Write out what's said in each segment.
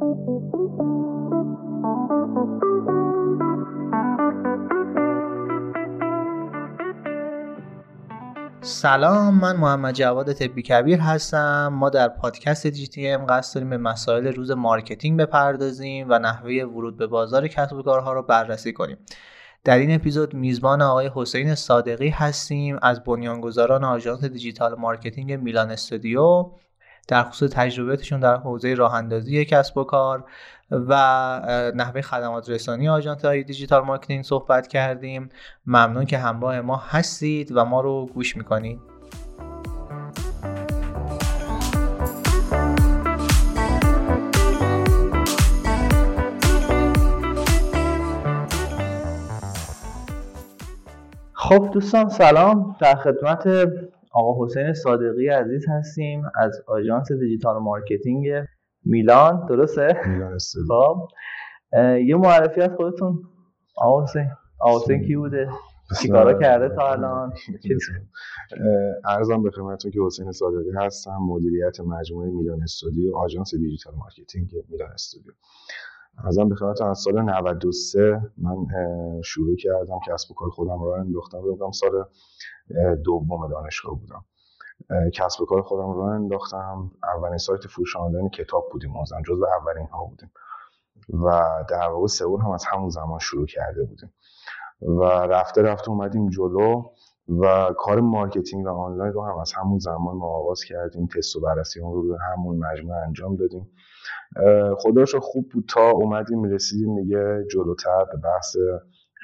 سلام من محمد جواد طبی کبیر هستم. ما در پادکست GTM قصد داریم به مسائل روز marketing بپردازیم و نحوه ورود به بازار کسب و کارها رو بررسی کنیم. در این اپیزود میزبان آقای حسین صادقی هستیم از بنیانگذاران آژانس digital marketing میلان استودیو. در خصوص تجربیاتشون در حوزه راه اندازی کسب و کار و نحوه خدمات رسانی آژانس های digital marketing صحبت کردیم. ممنون که همراه ما هستید و ما رو گوش می‌کنید. خب دوستان سلام. در خدمت آقا حسین صادقی عزیز هستیم از آژانس digital marketing میلان درسته؟ میلان خب یه معرفی از خودتون آقا حسین آقا حسین کی بوده؟ چیکارا کرده تا الان؟ عرضم به خدمتتون که حسین صادقی هستم مدیریت مجموعه میلان استودیو آژانس digital marketing میلان استودیو عرضم به خدمت از سال 93 من شروع کردم کسب و کار خودم راه انداختم. بودم سال دوم دانشگاه بودم. کسب و کار خودم راه انداختم. اولین سایت فروش آنلاین کتاب بودیم اون جزو اولین ها بودیم. و در واقع SEO رو هم از همون زمان شروع کرده بودیم. و رفته رفته اومدیم جلو و کار marketing و آنلاین رو هم از همون زمان ما آغاز کردیم. تست و بررسی رو رو همون مجموعه انجام دادیم. خداروشکر خوب بود تا اومدیم رسیدیم دیگه جلوتر به بحث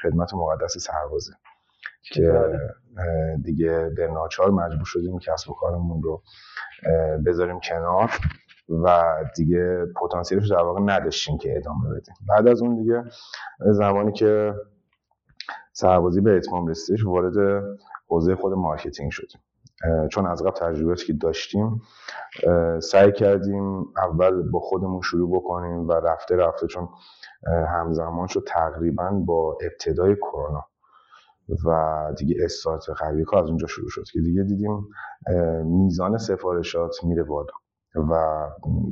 خدمت مقدس سربازی که دیگه به ناچار مجبور شدیم کسب و کارمون رو بذاریم کنار و دیگه پتانسیلش در واقع نداشتیم که ادامه بدیم. بعد از اون دیگه زمانی که سربازی به اتمام رسیدش وارد حوزه خود marketing شدیم. چون از قبل تجربیاتی که داشتیم سعی کردیم اول با خودمون شروع بکنیم و رفته رفته چون همزمان شد تقریبا با ابتدای کرونا و دیگه استارت قوی کار از اونجا شروع شد که دیگه دیدیم میزان سفارشات میره بالا. و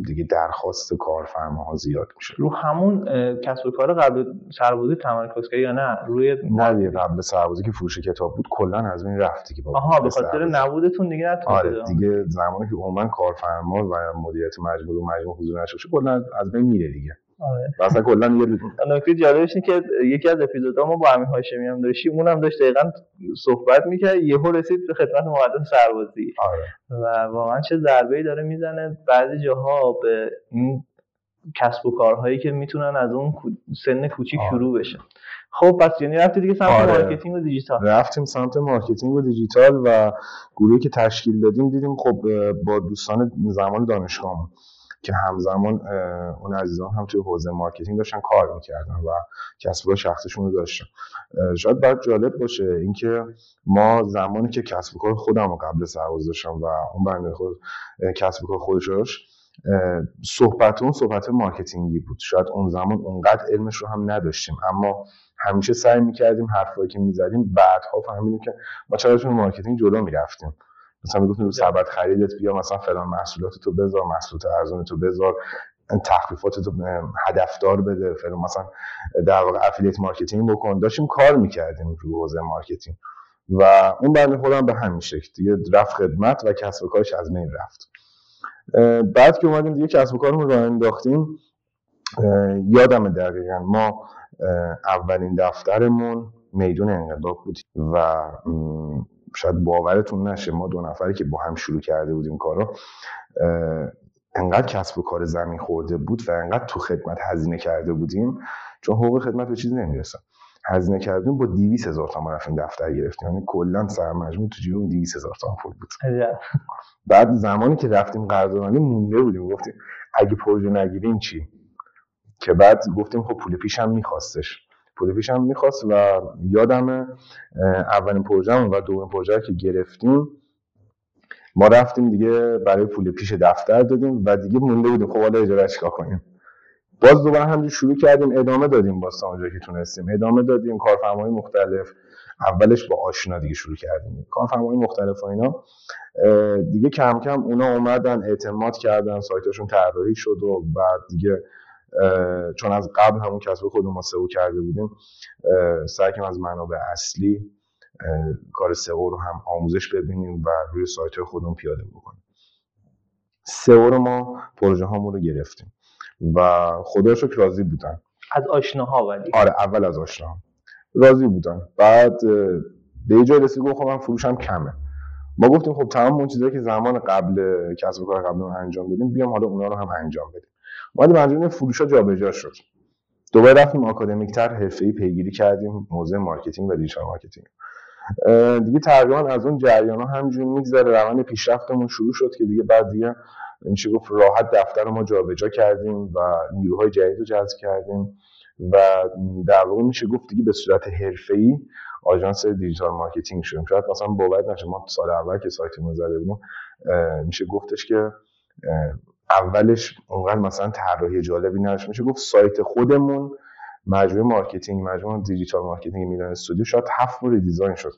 دیگه درخواست کارفرماها زیاد میشه. رو همون کسب و کار قبل سربازی تمرکز یا نه؟ روی نه قبل سربازی که فروش کتاب بود کلا از بین رفتی که آها به خاطر نبودتون دیگه نتونید آره دیگه زمانی که عموما کارفرما و مدیریت مجموعه و مجموعه حضور نشه کلا از بین میره دیگه. آره. مثلا کلا یه نکته جالبش اینه که یکی از اپیزودا ما با امین هاشمی هم داشتیم اونم داشت دقیقاً صحبت می‌کرد یهو رسید به خدمت مقدس سربازی آره. و واقعا چه ضربه‌ای داره می‌زنه بعضی جاها به این کسب و کارهایی که می‌تونن از اون سن کوچیک آره. شروع بشه خب پس یعنی رفتی دیگه سمت آره. marketing و دیجیتال رفتیم سمت marketing و دیجیتال و گروهی که تشکیل دادیم دیدیم خب با دوستان زمان دانشگاهمون که همزمان اون عزیزان هم توی حوزه marketing داشتن کار می‌کردن و کسب شخصشون رو داشتن. شاید براتون جالب باشه اینکه ما زمانی که کسب و کار خودم رو قبل سربازی داشتم و اون بنده خدا کسب و کار خودش داشت صحبت اون صحبت marketing ی بود. شاید اون زمان اونقدر علمش رو هم نداشتیم. اما همیشه سعی می‌کردیم حرفایی که می‌زدیم بعدها فهمیدیم که ما چرا marketing جلو می‌رفتیم. مثلا می‌گفتیم رو سبد خریدت بیا مثلا فلان محصولات تو بذار محصولات ارزان تو بذار تخفیفات تو هدفدار بده فلان مثلا در واقع affiliate marketing بکن. داشتیم کار می‌کردیم رو حوزه marketing و اون بنده خدا هم به همین شکل دیگه رفت خدمت و کسب و کارش از بین رفت. بعد که اومدیم دیگه کسب و کارمون راه انداختیم یادم دقیقا ما اولین دفترمون میدون انقلاب بود و شاید باورتون نشه ما دو نفری که با هم شروع کرده بودیم کارو انقدر کسب و کار زمین خورده بود و انقدر تو خدمت هزینه کرده بودیم چون حقوق خدمت به چیزی نمی‌رسن هزینه کردیم با 200 هزار تومان رفتیم دفتر گرفتیم. یعنی کلا سرمجموع تو جیبمون 200 هزار تومان پول بود. بعد زمانی که رفتیم قراردادی مونده بودیم گفتیم اگه پروژه نگیریم چی؟ که بعد گفتیم خب پول پیشم میخواستش. پول پیشم می‌خواست و یادم اولین پروژه و دومین پروژه که گرفتیم ما رفتیم دیگه برای پول پیش دفتر دادیم و دیگه مونده بودیم. خب حالا اجاره چیکار کنیم؟ باز دوباره همجور شروع کردیم ادامه دادیم باز تا اونجا که تونستیم. ادامه دادیم کارفرمای مختلف. اولش با آشنا دیگه شروع کردیم. کارفرمای مختلف و اینا دیگه کم کم اونا اومدن اعتماد کردن سایتشون طراحی شد و بعد دیگه چون از قبل همون کسب خودمون ما سئو کرده بودیم سعی کنیم از منابع اصلی کار سئو رو هم آموزش ببینیم و روی سایت خودمون پیاده بکنیم. سئو رو ما پروژه هامون رو گرفتیم و خدا شکر راضی بودن. از آشناها ولی. آره اول از آشناها راضی بودن. بعد به یه جای رسید گفت خب من فروشم کمه. ما گفتیم خب تمام اون چیزایی که زمان قبل کسب کار قبل انجام بدیم بیام حالا اونا رو هم انجام بدیم. اومدیم انجام فروش ها جابجا شد. دوباره رفتیم آکادمیک تر حرفه‌ای پیگیری کردیم موضوع marketing و digital marketing. دیگه تقریبا از اون جریان ها همینجوری میگذره روند پیشرفتمون شروع شد که دیگه بعد دیگه میشه گفت راحت دفتر ما جابجا کردیم و نیروهای جدید رو جذب کردیم و در واقع میشه گفت دیگه به صورت حرفه‌ای آژانس digital marketing شدیم شاید مثلا باور نشه ما سال اول که سایتمون زده بودیم میشه گفتش که اولش اونقدر مثلا طراحی جالبی نداشت. میشه گفت سایت خودمون مجموعه marketing مجموعه digital marketing میلان استودیو شاید هفت بار design شد.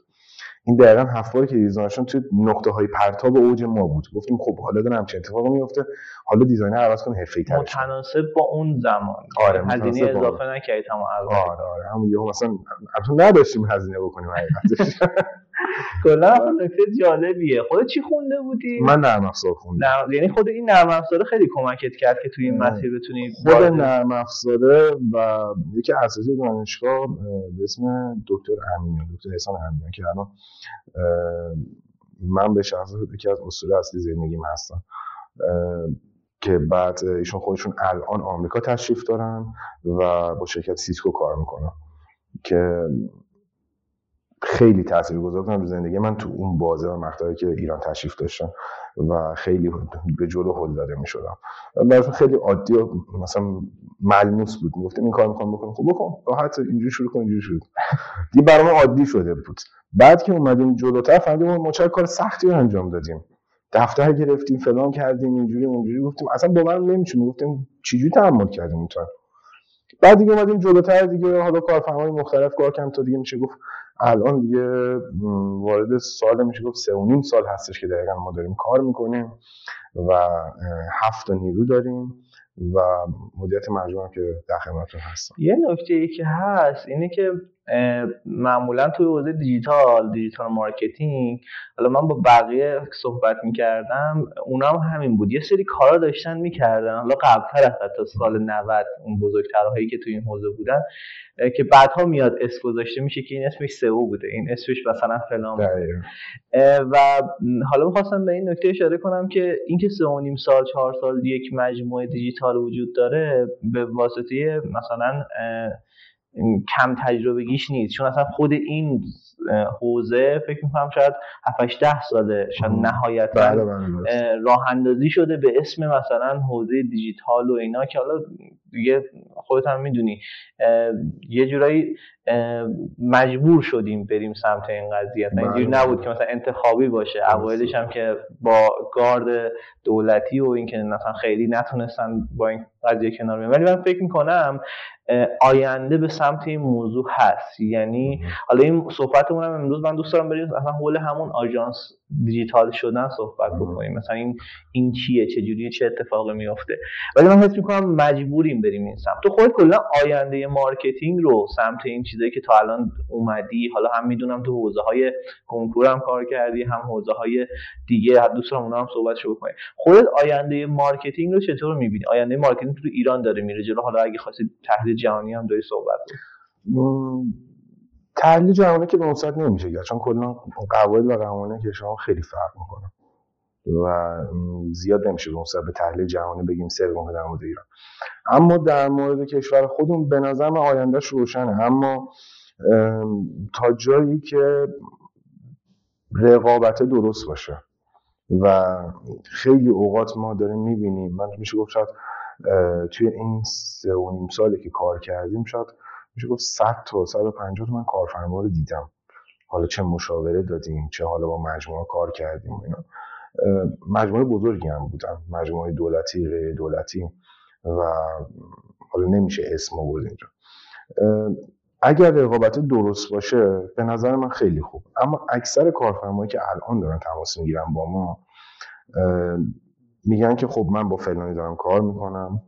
این دقیقا هفت باری که design شون توی نقطه های پرتاب اوج ما بود. گفتیم خب حالا دارم چه اتفاقی میفته. حالا دیزاین عوض کن حرفه‌ای تر متناسب با اون زمان. آره هزینه اضافه نکردید هم آره آره همون یهو مثلا البته نداشتیم هزینه بکنیم حقیقتش. کلا نکته جالبیه. خود چی خونده بودی؟ من نرم افزار خوندم. یعنی خود این نرم افزار خیلی کمکت کرد که توی این مسیر بتونی خود نرم افزاره و یکی اساسی دانشگاه به اسم دکتر امینیان دکتر حسن امینیان که الان من به شخص یکی از اصول اصلی زندگیم هستم. که بعد ایشون خودشون الان آمریکا تشریف دارن و با شرکت سیسکو کار می‌کنن. که خیلی تاثیرگذار بودن رو زندگی. من تو اون بازه و مقطعی که ایران تشریف داشتم و خیلی به جلو هل داده می‌شدم. براشون خیلی عادی و مثلا ملموس بود. گفتم این کار می‌خوام بکنم. خب بکن. راحت. اینجوری شروع کن اینجوری شروع دیگه برام عادی شده بود. بعد که اومدیم جلوتر فهمیدیم ما چه کار سختی رو انجام دادیم. دفتر گرفتیم فلان کردیم اینجوری اونجوری. گفتیم اصلا باورم نمیشه گفتیم چجوری تحمل کردیم اون بعد دیگه اومدیم جلوتر دیگه. حالا کارفرمای مختلف کار کردیم تا دیگه میشه گفت الان دیگه وارد سال میشه گفت سه و نیم سال هستش که دقیقا ما داریم کار می‌کنیم و هفت نیرو داریم و مدیریت مجموعه که در خدمتتون هستم. یه نکته ای که هست اینه که معمولا توی حوزه دیجیتال digital marketing حالا من با بقیه صحبت می‌کردم اونا هم همین بود. یه سری کارا داشتن می‌کردن. حالا قبلتر از تا سال 90 اون بزرگترهایی که توی این حوزه بودن که بعدها میاد اسم گذاشته میشه که این اسمش SEO بوده. این اسمش مثلا فلان و حالا می‌خواستم به این نکته اشاره کنم که اینکه سه و نیم سال چهار سال یک مجموعه دیجیتال وجود داره به واسطه مثلا کم تجربگیش نیست. چون اصلا خود این حوزه فکر می‌کنم شاید 7 ده ساله شاید نهایتا بله، بله، راه اندازی شده به اسم مثلا حوزه دیجیتال و اینا که حالا دیگه خودت هم می‌دونی. یه جورایی مجبور شدیم بریم سمت این قضیه. مثلا اینجوری بله. نبود که مثلا انتخابی باشه. اوایلش هم که با گارد دولتی و اینکه مثلا خیلی نتونستن با این قضیه کنار بیان. ولی من فکر می‌کنم آینده به سمت این موضوع هست. یعنی حالا این صحبتمون هم امروز من دوست دارم بریم اصلا حول همون آژانس دیجیتال شدن صحبت بکنیم. مثلا این این چیه؟ چه جوریه چه اتفاقی میفته ولی من حس می‌کنم مجبوریم بریم این سمت. تو خود کلا آینده marketing رو سمت این چیزایی که تا الان اومدی حالا هم می‌دونم تو حوزه های کنکور هم کار کردی هم حوزه های دیگه دوست دارم اونا هم صحبت بکنیم خودت آینده marketing رو چطور می‌بینی؟ آینده marketing تو ایران داره میره جلو. حالا اگه خواستی تحلیل جهانی هم داری صحبت تحلیل جهانی که به اون نمیشه کرد چون کلا قواعد و قوانین که شما خیلی فرق می‌کنه. و زیاد نمیشه به اون به تحلیل جهانی بگیم سر در مورد ایران. اما در مورد کشور خودمون به نظرم آیندهش روشنه. اما تا جایی که رقابت درست باشه و خیلی اوقات ما داریم می‌بینیم من میشه گفت شاید توی این سه و نیم سالی که کار کردیم شاید میشه گفت 100 تا 150 تا من کارفرما رو دیدم. حالا چه مشاوره دادیم چه حالا با مجموعه کار کردیم اینا. مجموعه بزرگی هم بودن مجموعه دولتی غیر دولتی و حالا نمیشه اسم آورد اینجا. اگر رقابت درست باشه به نظر من خیلی خوب. اما اکثر کارفرمایی که الان دارن تماس می‌گیرن با ما میگن که خب من با فلانی دارم کار می‌کنم.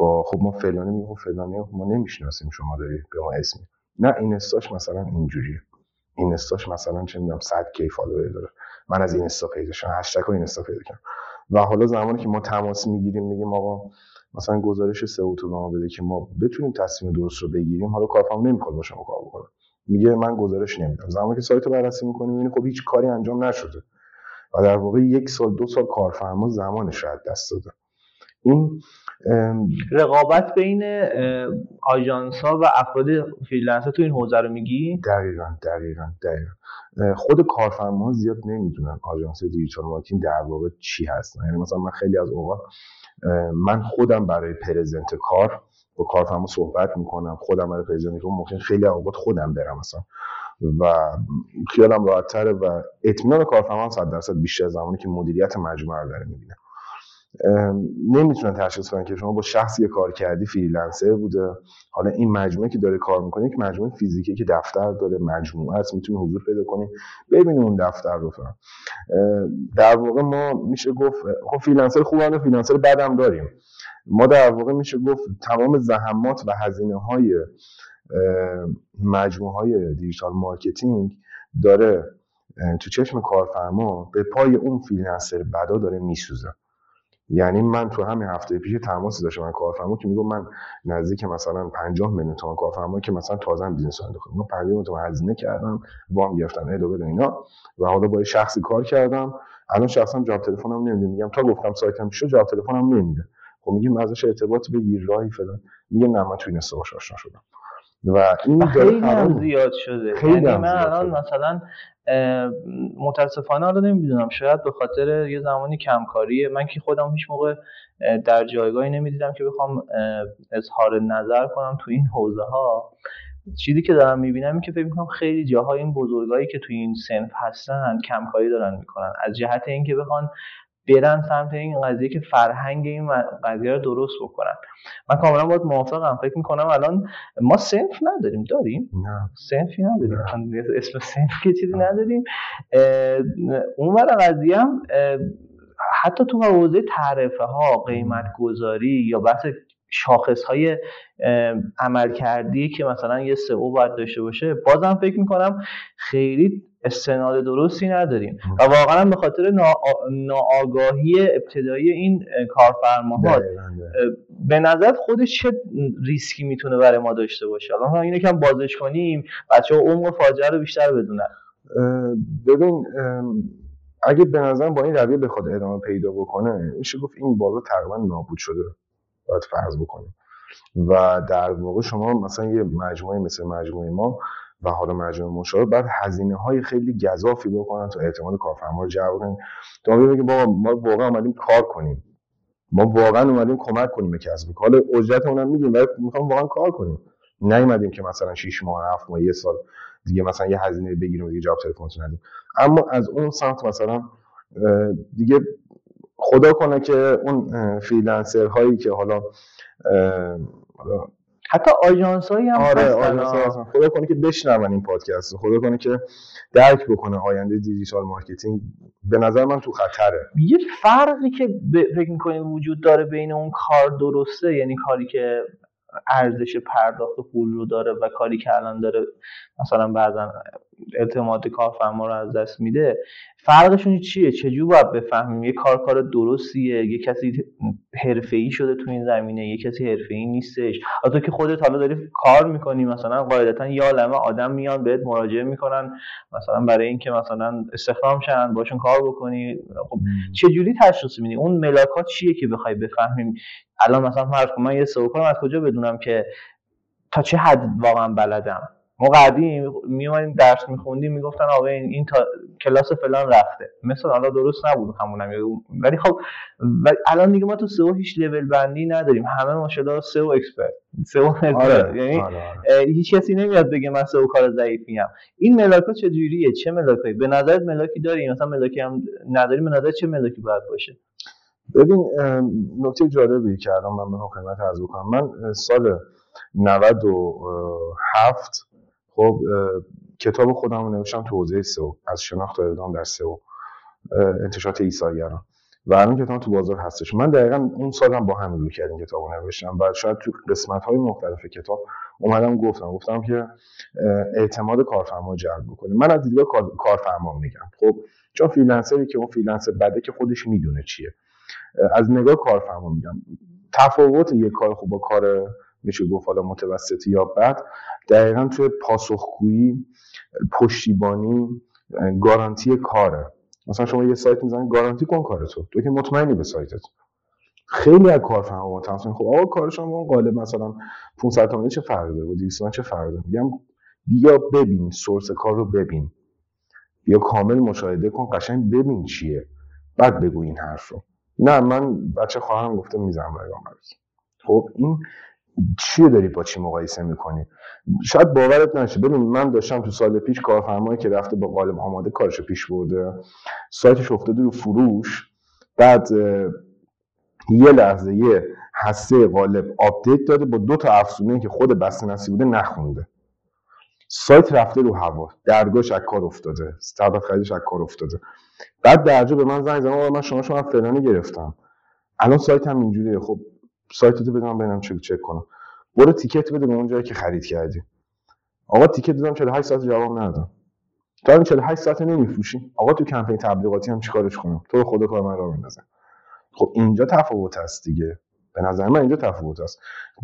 با خب ما فلانی میگم خب فلانی ما نمی‌شناسیم شما داری به ما اسمی نه این استاش مثلا اینجوریه. این استاش مثلا چه می‌دونم 100 کی فالوور داره. من از این استا پیدا شدم. هشتگ این استا پیدا کردم. و حالا زمانی که ما تماس می‌گیریم میگیم آقا مثلا گزارش SEO تو به ما بده که ما بتونیم تصمیم درست رو بگیریم. حالا کارفرما نمی‌خواد با شما کار بکنه. میگه من گزارش نمیدم. زمانی که سایت رو بررسی می‌کنیم می‌بینی خب هیچ کاری انجام نشده. و در واقع یک سال دو سال کارفرما زمانش رو از دست داده. این رقابت بین آژانس ها و افراد freelancer تو این حوزه رو میگی؟ دقیقا دقیقا دقیقا. خود کارفرما زیاد نمی‌دونن آژانس digital marketing در واقع چی هستن یعنی مثلا من خیلی از اوقات من خودم برای present کار با کارفرما صحبت می‌کنم خودم برای present کار ممکن خیلی اوقات خودم برم مثلا. و خیالم راحت تره و اطمینان کارفرما 100 درصد بیشتر زمانی که مدیریت مجموعه رو داره می‌بینه. نمی‌تونن تشخیص کنن که شما با شخصی کار کردی freelancer بوده. حالا این مجموعه که داره کار می‌کنه یک مجموعه فیزیکی که دفتر داره مجموعه است می‌تونه حضور پیدا کنی ببینیم اون دفتر رو فهم در واقع ما میشه گفت خب freelancer خوبه freelancer بدم داریم. ما در واقع میشه گفت تمام زحمات و هزینه های مجموعه های digital marketing داره تو چشم کارفرما به پای اون freelancer بدا داره میسوزه. یعنی من تو همین هفته پیش تماسی داشتم من کارفرما که میگم من نزدیک مثلا 50 میلیون تومان کارفرما که مثلا تازه business انداختم. من 50 میلیون تومان هزینه کردم وام گرفتم ادو بده اینا. و حالا با شخصی کار کردم. الان شخصا جواب تلفنم نمیده. میگم تا گفتم سایتم شو جواب تلفنم نمیده. خب میگیم ازش ارتباط بگیر راهی فلان. میگه نه من تو این آشنا شدم. و این خیلی هم زیاد شده. خیلی یعنی من الان مثلا متاسفانه حالا نمی‌دونم شاید به خاطر یه زمانی کمکاریه. من که خودم هیچ موقع در جایگاهی نمی‌دیدم که بخوام اظهار نظر کنم تو این حوزه ها چیزی که دارم می‌بینم این که فکر می‌کنم خیلی جاها این بزرگایی که تو این سنف هستن کمکاری دارن می‌کنن. از جهت اینکه بخوان برن سمت این قضیه که فرهنگ این قضیه رو درست بکنن. من کاملا باید موافقم. فکر می‌کنم الان ما سنف نداریم. داریم؟ نه. سنفی نداریم. اسم سنف که چیزی نداریم. اون ور قضیه هم حتی تو حوزه تعرفه ها قیمت گذاری یا بحث شاخص های عمل کردی که مثلا یه سئو باید داشته باشه بازم فکر می‌کنم خیلی استناد درستی نداریم. و واقعا به خاطر ناآگاهی ابتدایی این کارفرماها به نظر خودش چه ریسکی می‌تونه برای ما داشته باشه؟ الان اینو کم بازش کنیم بچه ها عمق فاجعه رو بیشتر بدونن. ببین اگه به نظر با این رویه بخواد ادامه پیدا بکنه میشه گفت این بازار تقریبا نابود شده. باید فرض بکنیم. و در واقع شما مثلا یه مجموعه مثل مجموعه ما و حالا مجموعه مشاور بعد هزینه های خیلی گذافی بکنن تا اعتماد کارفرما رو جلب کنن. تا بگیم بابا ما واقعا اومدیم کار کنیم. ما واقعا اومدیم کمک کنیم به کسب حالا اجرتمون هم میدیم ولی می‌خوام واقعا کار کنیم. نیومدیم که مثلا 6 ماه 7 ماه یه سال دیگه مثلا یه هزینه بگیریم و دیگه جواب تلفنتون ندیم. اما از اون سمت مثلا دیگه خدا کنه که اون freelancer هایی که حالا حتی آژانس هایی هم آره آژانس خدا کنه که بشنون این پادکست خدا کنه که درک بکنه آینده digital marketing. به نظر من تو خطره. یه فرقی که فکر می‌کنیم وجود داره بین اون کار درسته یعنی کاری که ارزش پرداخت پول رو داره و کاری که الان داره مثلا بعضا اعتماد کارفرما رو از دست میده فرقشون چیه؟ چجور باید بفهمیم؟ یه کار کار درستیه؟ یه کسی ای شده تو این زمینه؟ یه کسی ای نیستش؟ تو که خودت حالا داری کار می‌کنی مثلا قاعدتا یا لمه آدم میان بهت مراجعه می‌کنن مثلا برای اینکه مثلا استخدام شن باشون کار بکنی. خب چجوری تشخیص میدی؟ اون ملاکات چیه که بخوای بفهمیم؟ الان مثلا فرض من یه سئو از کجا بدونم که تا چه حد واقعا بلدم؟ ما قدیم میومدیم درس میخوندیم می‌گفتن آقا این, این تا کلاس فلان رفته. مثل حالا درست نبود همونم. ولی خب الان دیگه ما تو SEO هیچ level بندی نداریم. همه ماشاءالله SEO expert. SEO آره. یعنی آره. آره. هیچ کسی نمیاد بگه من SEO کار ضعیفی ام این ملاکا چجوریه؟ چه ملاکی به نظرت ملاکی داری؟ مثلا ملاکی هم نداری به نظر چه ملاکی باید باشه؟ ببین نکته جالبی که الان من به خدمت عرض بکنم. من سال 97 خب کتاب خودم رو نوشتم تو حوزه سئو از شناخت اقدام در سئو انتشارات ایسایگران و الان کتاب تو بازار هستش. من دقیقا اون سالم با همین روی کردیم کتابو نوشتم و شاید تو قسمت های مختلف کتاب اومدم گفتم. گفتم که اعتماد کارفرما جلب بکنیم. من از دیدگاه کارفرما میگم. خب چون freelancer ی که اون freelancer بده که خودش می‌دونه چیه. از نگاه کارفرما میگم. تفاوت یک کار خوب با کار میشه گفت حالا متوسطی یا بد. دقیقا توی پاسخگویی پشتیبانی گارانتی کاره. مثلا شما یه سایت می‌زنید گارانتی کن کار تو. که مطمئنی به سایتت. خیلی از کارفرما متأسفانه خب آقا کارشون اون قالب مثلا 500 تومانی چه فرقی داره؟ با 200 چه فرقی داره؟ میگم بیا ببین سورس کار رو ببین. بیا کامل مشاهده کن قشنگ ببین چیه. بعد بگو این حرف رو. نه من بچه خواهم گفته می‌زنم رگام خب این چی داری با چی مقایسه می‌کنی؟ شاید باورت نشه. ببین من داشتم تو سال پیش کارفرمایی که رفته با قالب آماده کارشو پیش برده سایتش افتاده رو فروش بعد یه لحظه یه هسته قالب آپدیت داده با دو تا افزونه که خود بسته نسی بوده نخونده. سایت رفته رو هوا. درگاهش از کار افتاده. استارت خریدش از کار افتاده. بعد درجا به من زنگ زدن من شما شما فلانی گرفتم. الان سایت هم اینجوریه. خب سایت تو بدم ببینم چه چک کنم. برو تیکت بده به اون جایی که خرید کردی. آقا تیکت دادم 48 ساعت جواب ندادم. تو الان 48 ساعت نمیفروشی آقا تو کمپین تبلیغاتی هم چیکارش کنم؟ تو خدا کار من را بندازه خب اینجا تفاوت هست دیگه. به نظر من اینجا تفاوت هست.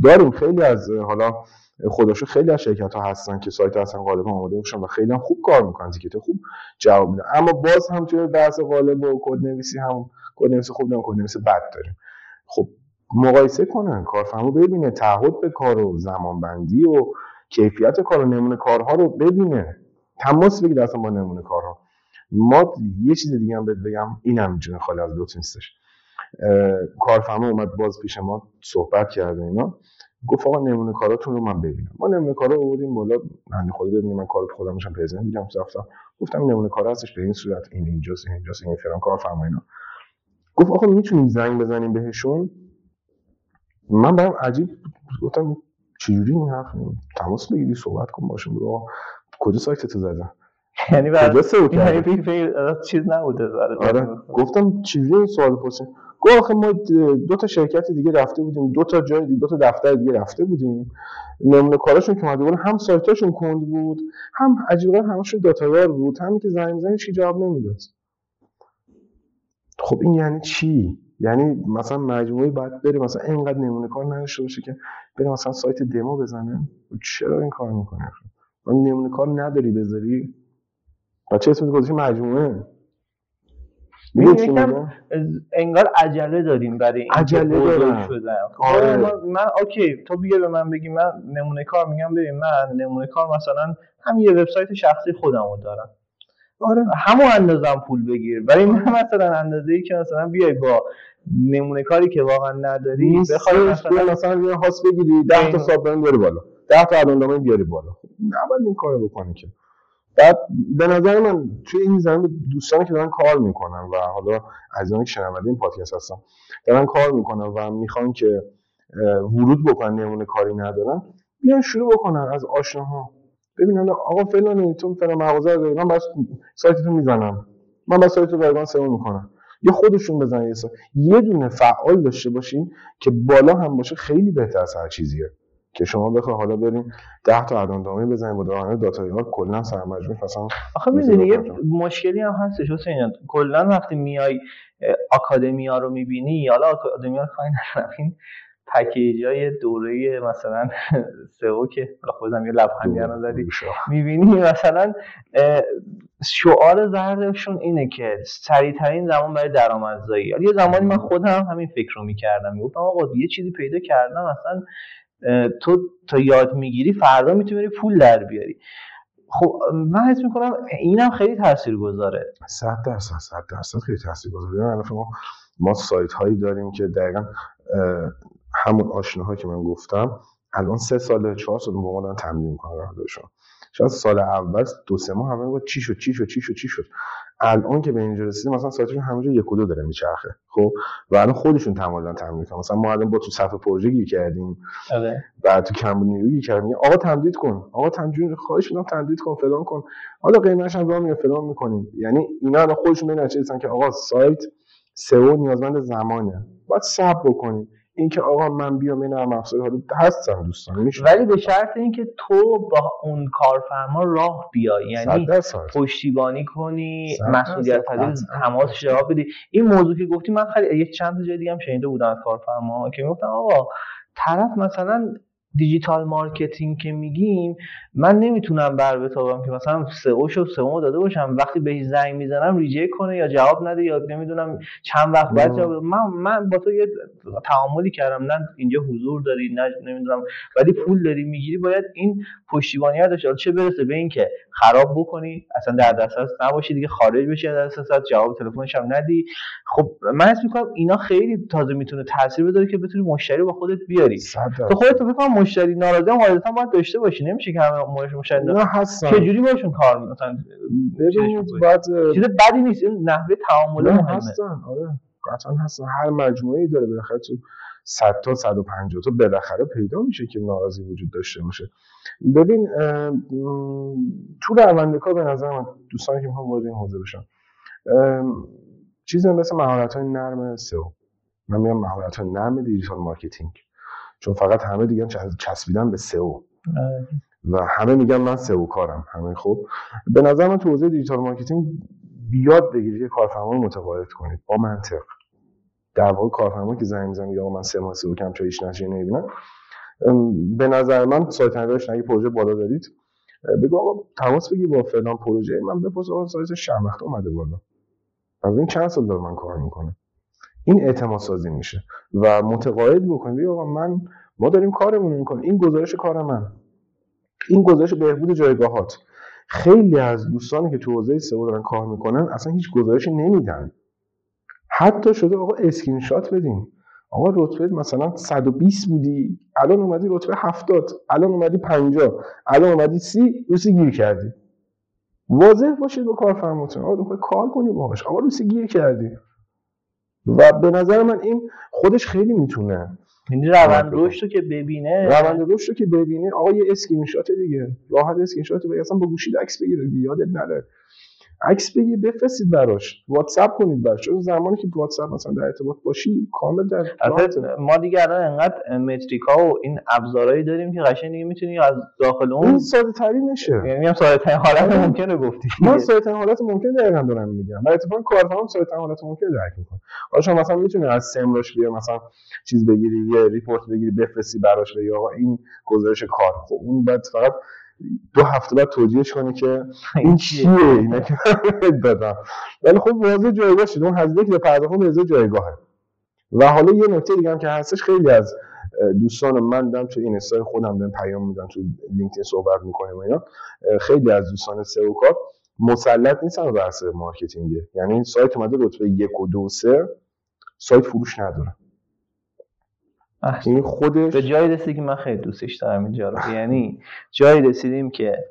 داریم خیلی از حالا خودشو خیلی از شرکت ها هستن که سایت اصلا غالبا آماده باشن و خیلی هم خوب کار می‌کنن. تیکت خوب جواب میدن. اما باز هم توی بحث قالب و کد نویسی هم کد نویسی خوب نه کد نویسی بد داریم. خب مقایسه کنن. کارفرما ببینه تعهد به کار و زمانبندی و کیفیت کار و نمونه کارها رو ببینه. تماس بگیر اصلا با نمونه کارها. ما یه چیز دیگه هم بهت بگم اینم می‌تونه خالی از لطف نیستش. کارفرما اومد باز پیش ما صحبت کرده اینا. گفت آقا نمونه کاراتون رو من ببینم. ما نمونه کارا آوردیم بالا. من خود ببینیم من کار خودم میشم پرزنت میگم رفتم. گفتم نمونه کار هستش به این صورت این اینجاست این اینجاست این فلان کارفرما اینا. گفت آقا می‌تونیم زنگ بزنیم بهشون؟ من برام عجیب گفتم چجوری این حرف تماس بگیری صحبت کن باشون بگو کجا سایت تو زدن یعنی بعد یعنی چیز نبوده آره. گفتم چجوری سوال پرسیم گفت آخه ما دو تا شرکت دیگه رفته بودیم. دو تا جای دیگه دو تا دفتر دیگه رفته بودیم. نمونه کاراشون که اومده بود هم سایتاشون کند بود هم عجیبا همشون داتایار بود. همین که زنگ می‌زنی چی جواب نمی‌داد؟ خب این یعنی چی؟ یعنی مثلا مجموعه باید بره مثلا اینقدر نمونه کار نداشته باشه که بره مثلا سایت دمو بزنه. چرا این کار می‌کنه من نمونه کار نداری بذاری؟ بچه اسم گذاشتی؟ مجموعه. انگار عجله داریم برای این عجله دارم. آره. من اوکی تو بیا به من بگی من نمونه کار میگم. ببین من نمونه کار مثلا همین یه وبسایت شخصی خودمو دارم. آره همون اندازم پول بگیر. برای من مثلا اندازه ای که مثلا بیای با نمونه کاری که واقعا نداری بخوای مثلا مثلا یه host بگیری 10 تا subdomain بیاری بالا. 10 تا addon بیاری بالا. خب نباید این کارو بکنی که. بعد به نظر من توی این زمین دوستانی که دارن کار می‌کنن و حالا عزیزانی که شنونده این پادکست هستن دارن کار می‌کنن و می‌خوان که ورود بکنن نمونه کاری ندارن بیان شروع بکنن از آشناها. ببینن آقا فلان تو فلان مغازه داری من وب سایتتون می‌زنم. من وب سایت رو رایگان SEO می‌کنم. یا خودشون بزنن یه دونه فعال داشته باشین که بالا هم باشه خیلی بهتر از هر چیزیه. که شما بخوای حالا برین 10 تا عدد دامی بزنید با داده داتا ها کلا سرمجموع مثلا آخه می‌دونی یه مشکلی هم هستش حسین کلا وقتی میای آکادمیا رو می‌بینی حالا آکادمیا رو کاری ندارم. پکیج های دوره مثلا سئو که خودم یه لبخندی الان زدی. می‌بینی مثلا شعار زردشون اینه که سریعترین زمان برای درآمدزایی. یه زمانی من خودم همین فکر رو می‌کردم. می‌گفتم آقا یه چیزی پیدا کردم مثلا تو تا یاد می‌گیری فردا می‌تونی پول در بیاری. خب من حس می‌کنم اینم خیلی تاثیر گذاره صد درصد صد درصد خیلی تاثیر گذاره ما ما سایت هایی داریم که دقیقا همون آشناهایی که من گفتم الان سه سال چهار سال با ما دارن تمرین می‌کنن راهدارشون شاید سال اول دو سه ماه همه چی شد چی شد چی شد چی شد. الان که به اینجا رسیدیم مثلا سایتشون همینجا یک و دو داره میچرخه خب؟ و الان خودشون تمام تمرین می‌کنن. مثلا ما الان با تو صفحه پروژه گیر کردیم. آره. بعد تو کمبود نیروی گیر کردیم. آقا تمدید کن. آقا تمدید خواهش می‌کنم تمدید کن فلان کن. حالا قیمتش هم راه فلان می‌کنیم. یعنی اینا الان خودشون به نتیجه که آقا سایت سئو نیازمند زمانه. باید صبر بکنیم. اینکه آقا من بیام این نرم افزار حالا هستن دوستان میشه. ولی به شرط اینکه تو با اون کارفرما راه بیای یعنی پشتیبانی کنی مسئولیت پذیر تماس جواب بدی. این موضوع که گفتی من خیلی یک چند تا جای دیگه هم شنیده بودم از کارفرما که می‌گفتن آقا طرف مثلا دیجیتال مارکتینگ که میگیم من نمی‌تونم بر بتابم که مثلا سئوشو به تو داده باشم. وقتی بهت زنگ می‌زنم ریجکت کنه یا جواب نده یا نمی‌دونم چند وقت بعد جواب من من با تو یه تعاملی کردم. نه اینجا حضور داری نه نمی‌دونم ولی پول داری می‌گیری. باید این پشتیبانی ها داشته چه برسه به اینکه خراب بکنی اصلا در دسترس نباشی دیگه خارج بشی از دسترس جواب تلفنش هم ندی. خب من اسم می‌کنم اینا خیلی تازه می‌تونه تاثیر بذاره که بتونی مشتری با خودت بیاری. تو خودت فکر مشتری ناراضی هم حالتا باید داشته باشی. نمیشه که همه مشتری نه هستن چه جوری باشون کار مثلا ببینید بعد چیز بدی نیست. این نحوه تعامل مهمه. هستن آره. قطعا هستن هر مجموعه ای داره بالاخره تو 100 تا 150 تا بالاخره پیدا میشه که ناراضی وجود داشته باشه. ببین تو روند کار به نظر من دوستانی که می‌خوام وارد این حوزه بشن چیزی مثل مهارت های نرم SEO. من میگم مهارت های نرم دیجیتال مارکتینگ. چون فقط همه دیگه چسبیدن به SEO. و همه میگن من SEO کارم. همه خب به نظر من تو حوزه دیجیتال مارکتینگ بیاد بگیرید که کارفرما رو متقاعد کنید. با منطق. در واقع کارفرما که زنگ می‌زنه یا من سه ماه سئو کم چایش نشه نمی‌بینم به نظر من سایت نگاهش اگه پروژه بالا دارید. بگو آقا تماس بگی با فلان پروژه. من بپرس آقا سایت شرمخته اومده بالا. ببین چند سال داره من کار می‌کنه؟ این اعتماد سازی میشه. و متقاعد بکنید آقا من ما داریم کارمون می‌کنیم. این گزارش کار من. این گزارش بهبود جایگاهات. خیلی از دوستانی که تو حوزه سئو دارن کار می‌کنن اصلا هیچ گزارشی نمیدن. حتی شده آقا اسکرین شات بدیم آقا رتبه مثلا 120 بودی الان اومدی رتبه 70 الان اومدی 50 الان اومدی 30 رو 30 گیر کردی. واضح باشید با کارفرماتون. آقا کار کنی باهاش آقا رو 30 گیر کردی. و به نظر من این خودش خیلی می‌تونه یعنی روند رشد رو که ببینه. روند رشد رو که ببینه آقا یه اسکرین شات دیگه. راحت اسکرین شات بگیر اصلا با گوشی عکس بگیره یادت نره. عکس بگیر بفرستید براش. واتساپ کنید براش. چون زمانی که واتساپ مثلا در ارتباط باشی کامل در ما دیگه الان انقدر متریکا و این ابزارهایی داریم که قشنگ دیگه می‌تونی از داخل اون این ساده ترین نشه. یعنی هم ساده ترین حالت آره. ممکنه گفتی. من ساده ترین حالت ممکن دقیقاً دارم میگم. و اتفاقا کارفرما ساده ترین حالت ممکن درک می‌کنه حالا شما مثلا می‌تونی از SEMrush بیا مثلا چیز بگیری یه report بگیری بفرستی براش بگی آقا این گزارش کار. خب اون بعد فقط دو هفته بعد توجیهش کنی که این چیه؟ اینا که دادم. ولی خب واضح جایگاه شد. اون هزینه که پرداخت به جایگاهه. و حالا یه نکته دیگه هم که هستش خیلی از دوستان من دارم تو اینستای خودم بهم پیام میدن تو لینکدین صحبت می‌کنیم اینا. خیلی از دوستان SEO کار مسلط نیستن بحث marketing. یعنی سایت اومده رتبه یک و دو سه سایت فروش نداره. این خودش به جایی رسیدی که من خیلی دوستش دارم اینجا رو یعنی جایی رسیدیم که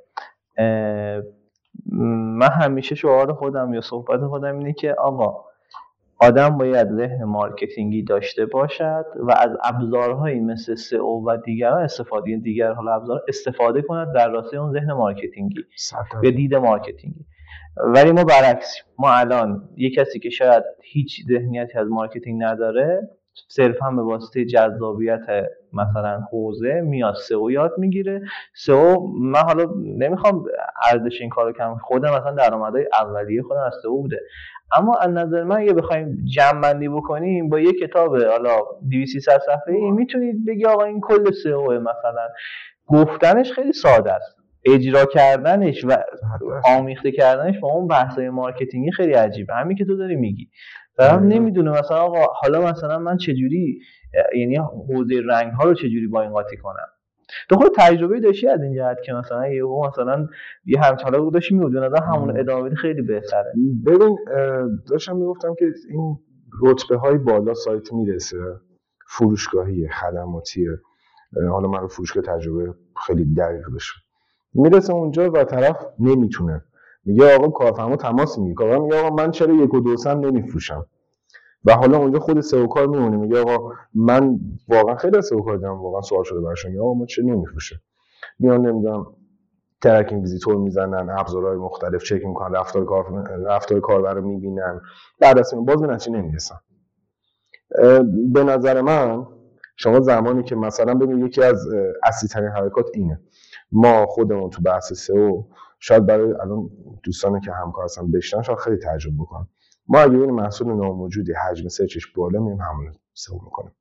من همیشه شعار خودم یا صحبت خودم اینه که آقا آدم باید ذهن marketing ی داشته باشد و از ابزارهایی مثل SEO و دیگران استفاده دیگر حالا ابزار استفاده کند در راستای اون ذهن marketing ی یه دید marketing ی. ولی ما برعکس ما الان یه کسی که شاید هیچ ذهنیتی از marketing نداره صرفا به واسطه جذابیت مثلا حوزه میاد SEO یاد می‌گیره. SEO من حالا نمی‌خوام ارزش این کارو کم خودم مثلا درآمدهای اولیه خودم از SEO بوده. اما از نظر من اگه بخوایم جمع بندی بکنیم با یه کتاب حالا 200 صفحه ای می‌تونید بگی آقا این کل SEO مثلا گفتنش خیلی ساده است. اجرا کردنش و آمیخته کردنش با اون بحثای marketing ی خیلی عجیبه. همین که تو داری میگی. دارم نمی‌دونه مثلا آقا حالا مثلا من چجوری یعنی حوزه رنگ ها رو چجوری با این قاطی کنم؟ تو خود تجربه داشتی از این جهت که مثلا یه مثلا یه همچاله داشتی میبود به همون ادامه خیلی بهتره. ببین داشتم می‌گفتم که این رتبه های بالا سایت می‌رسه. فروشگاهی خدماتیه حالا من رو فروشگاه تجربه خیلی دقیق داشت می‌رسه اونجا و طرف نمی‌تونه میگه آقا کارفرما تماس می‌گیره. کارفرما میگه آقا من چرا یک و دو سم نمیفروشم؟ و حالا اونجا خود سئو کار میمونه. میگه آقا من واقعا خیلی سئو کار واقعا سوال شده براشون. آقا ما چه نمیفروشه میان نمی‌دونم ترکینگ ویزیتور می‌زنن ابزارهای مختلف چک می‌کنن رفتار کار رفتار کاربر رو می‌بینن. بعد از باز به نتیجه نمی‌رسن. به نظر من شما زمانی که مثلا ببین یکی از اصلی ترین حرکات اینه. ما خودمون تو بحث SEO شاید برای الان دوستانی که همکار هستن بشنون شاید خیلی تعجب بکنن. ما اگه این محصول ناموجودی حجم search ش بالا میایم همون SEO می‌کنیم.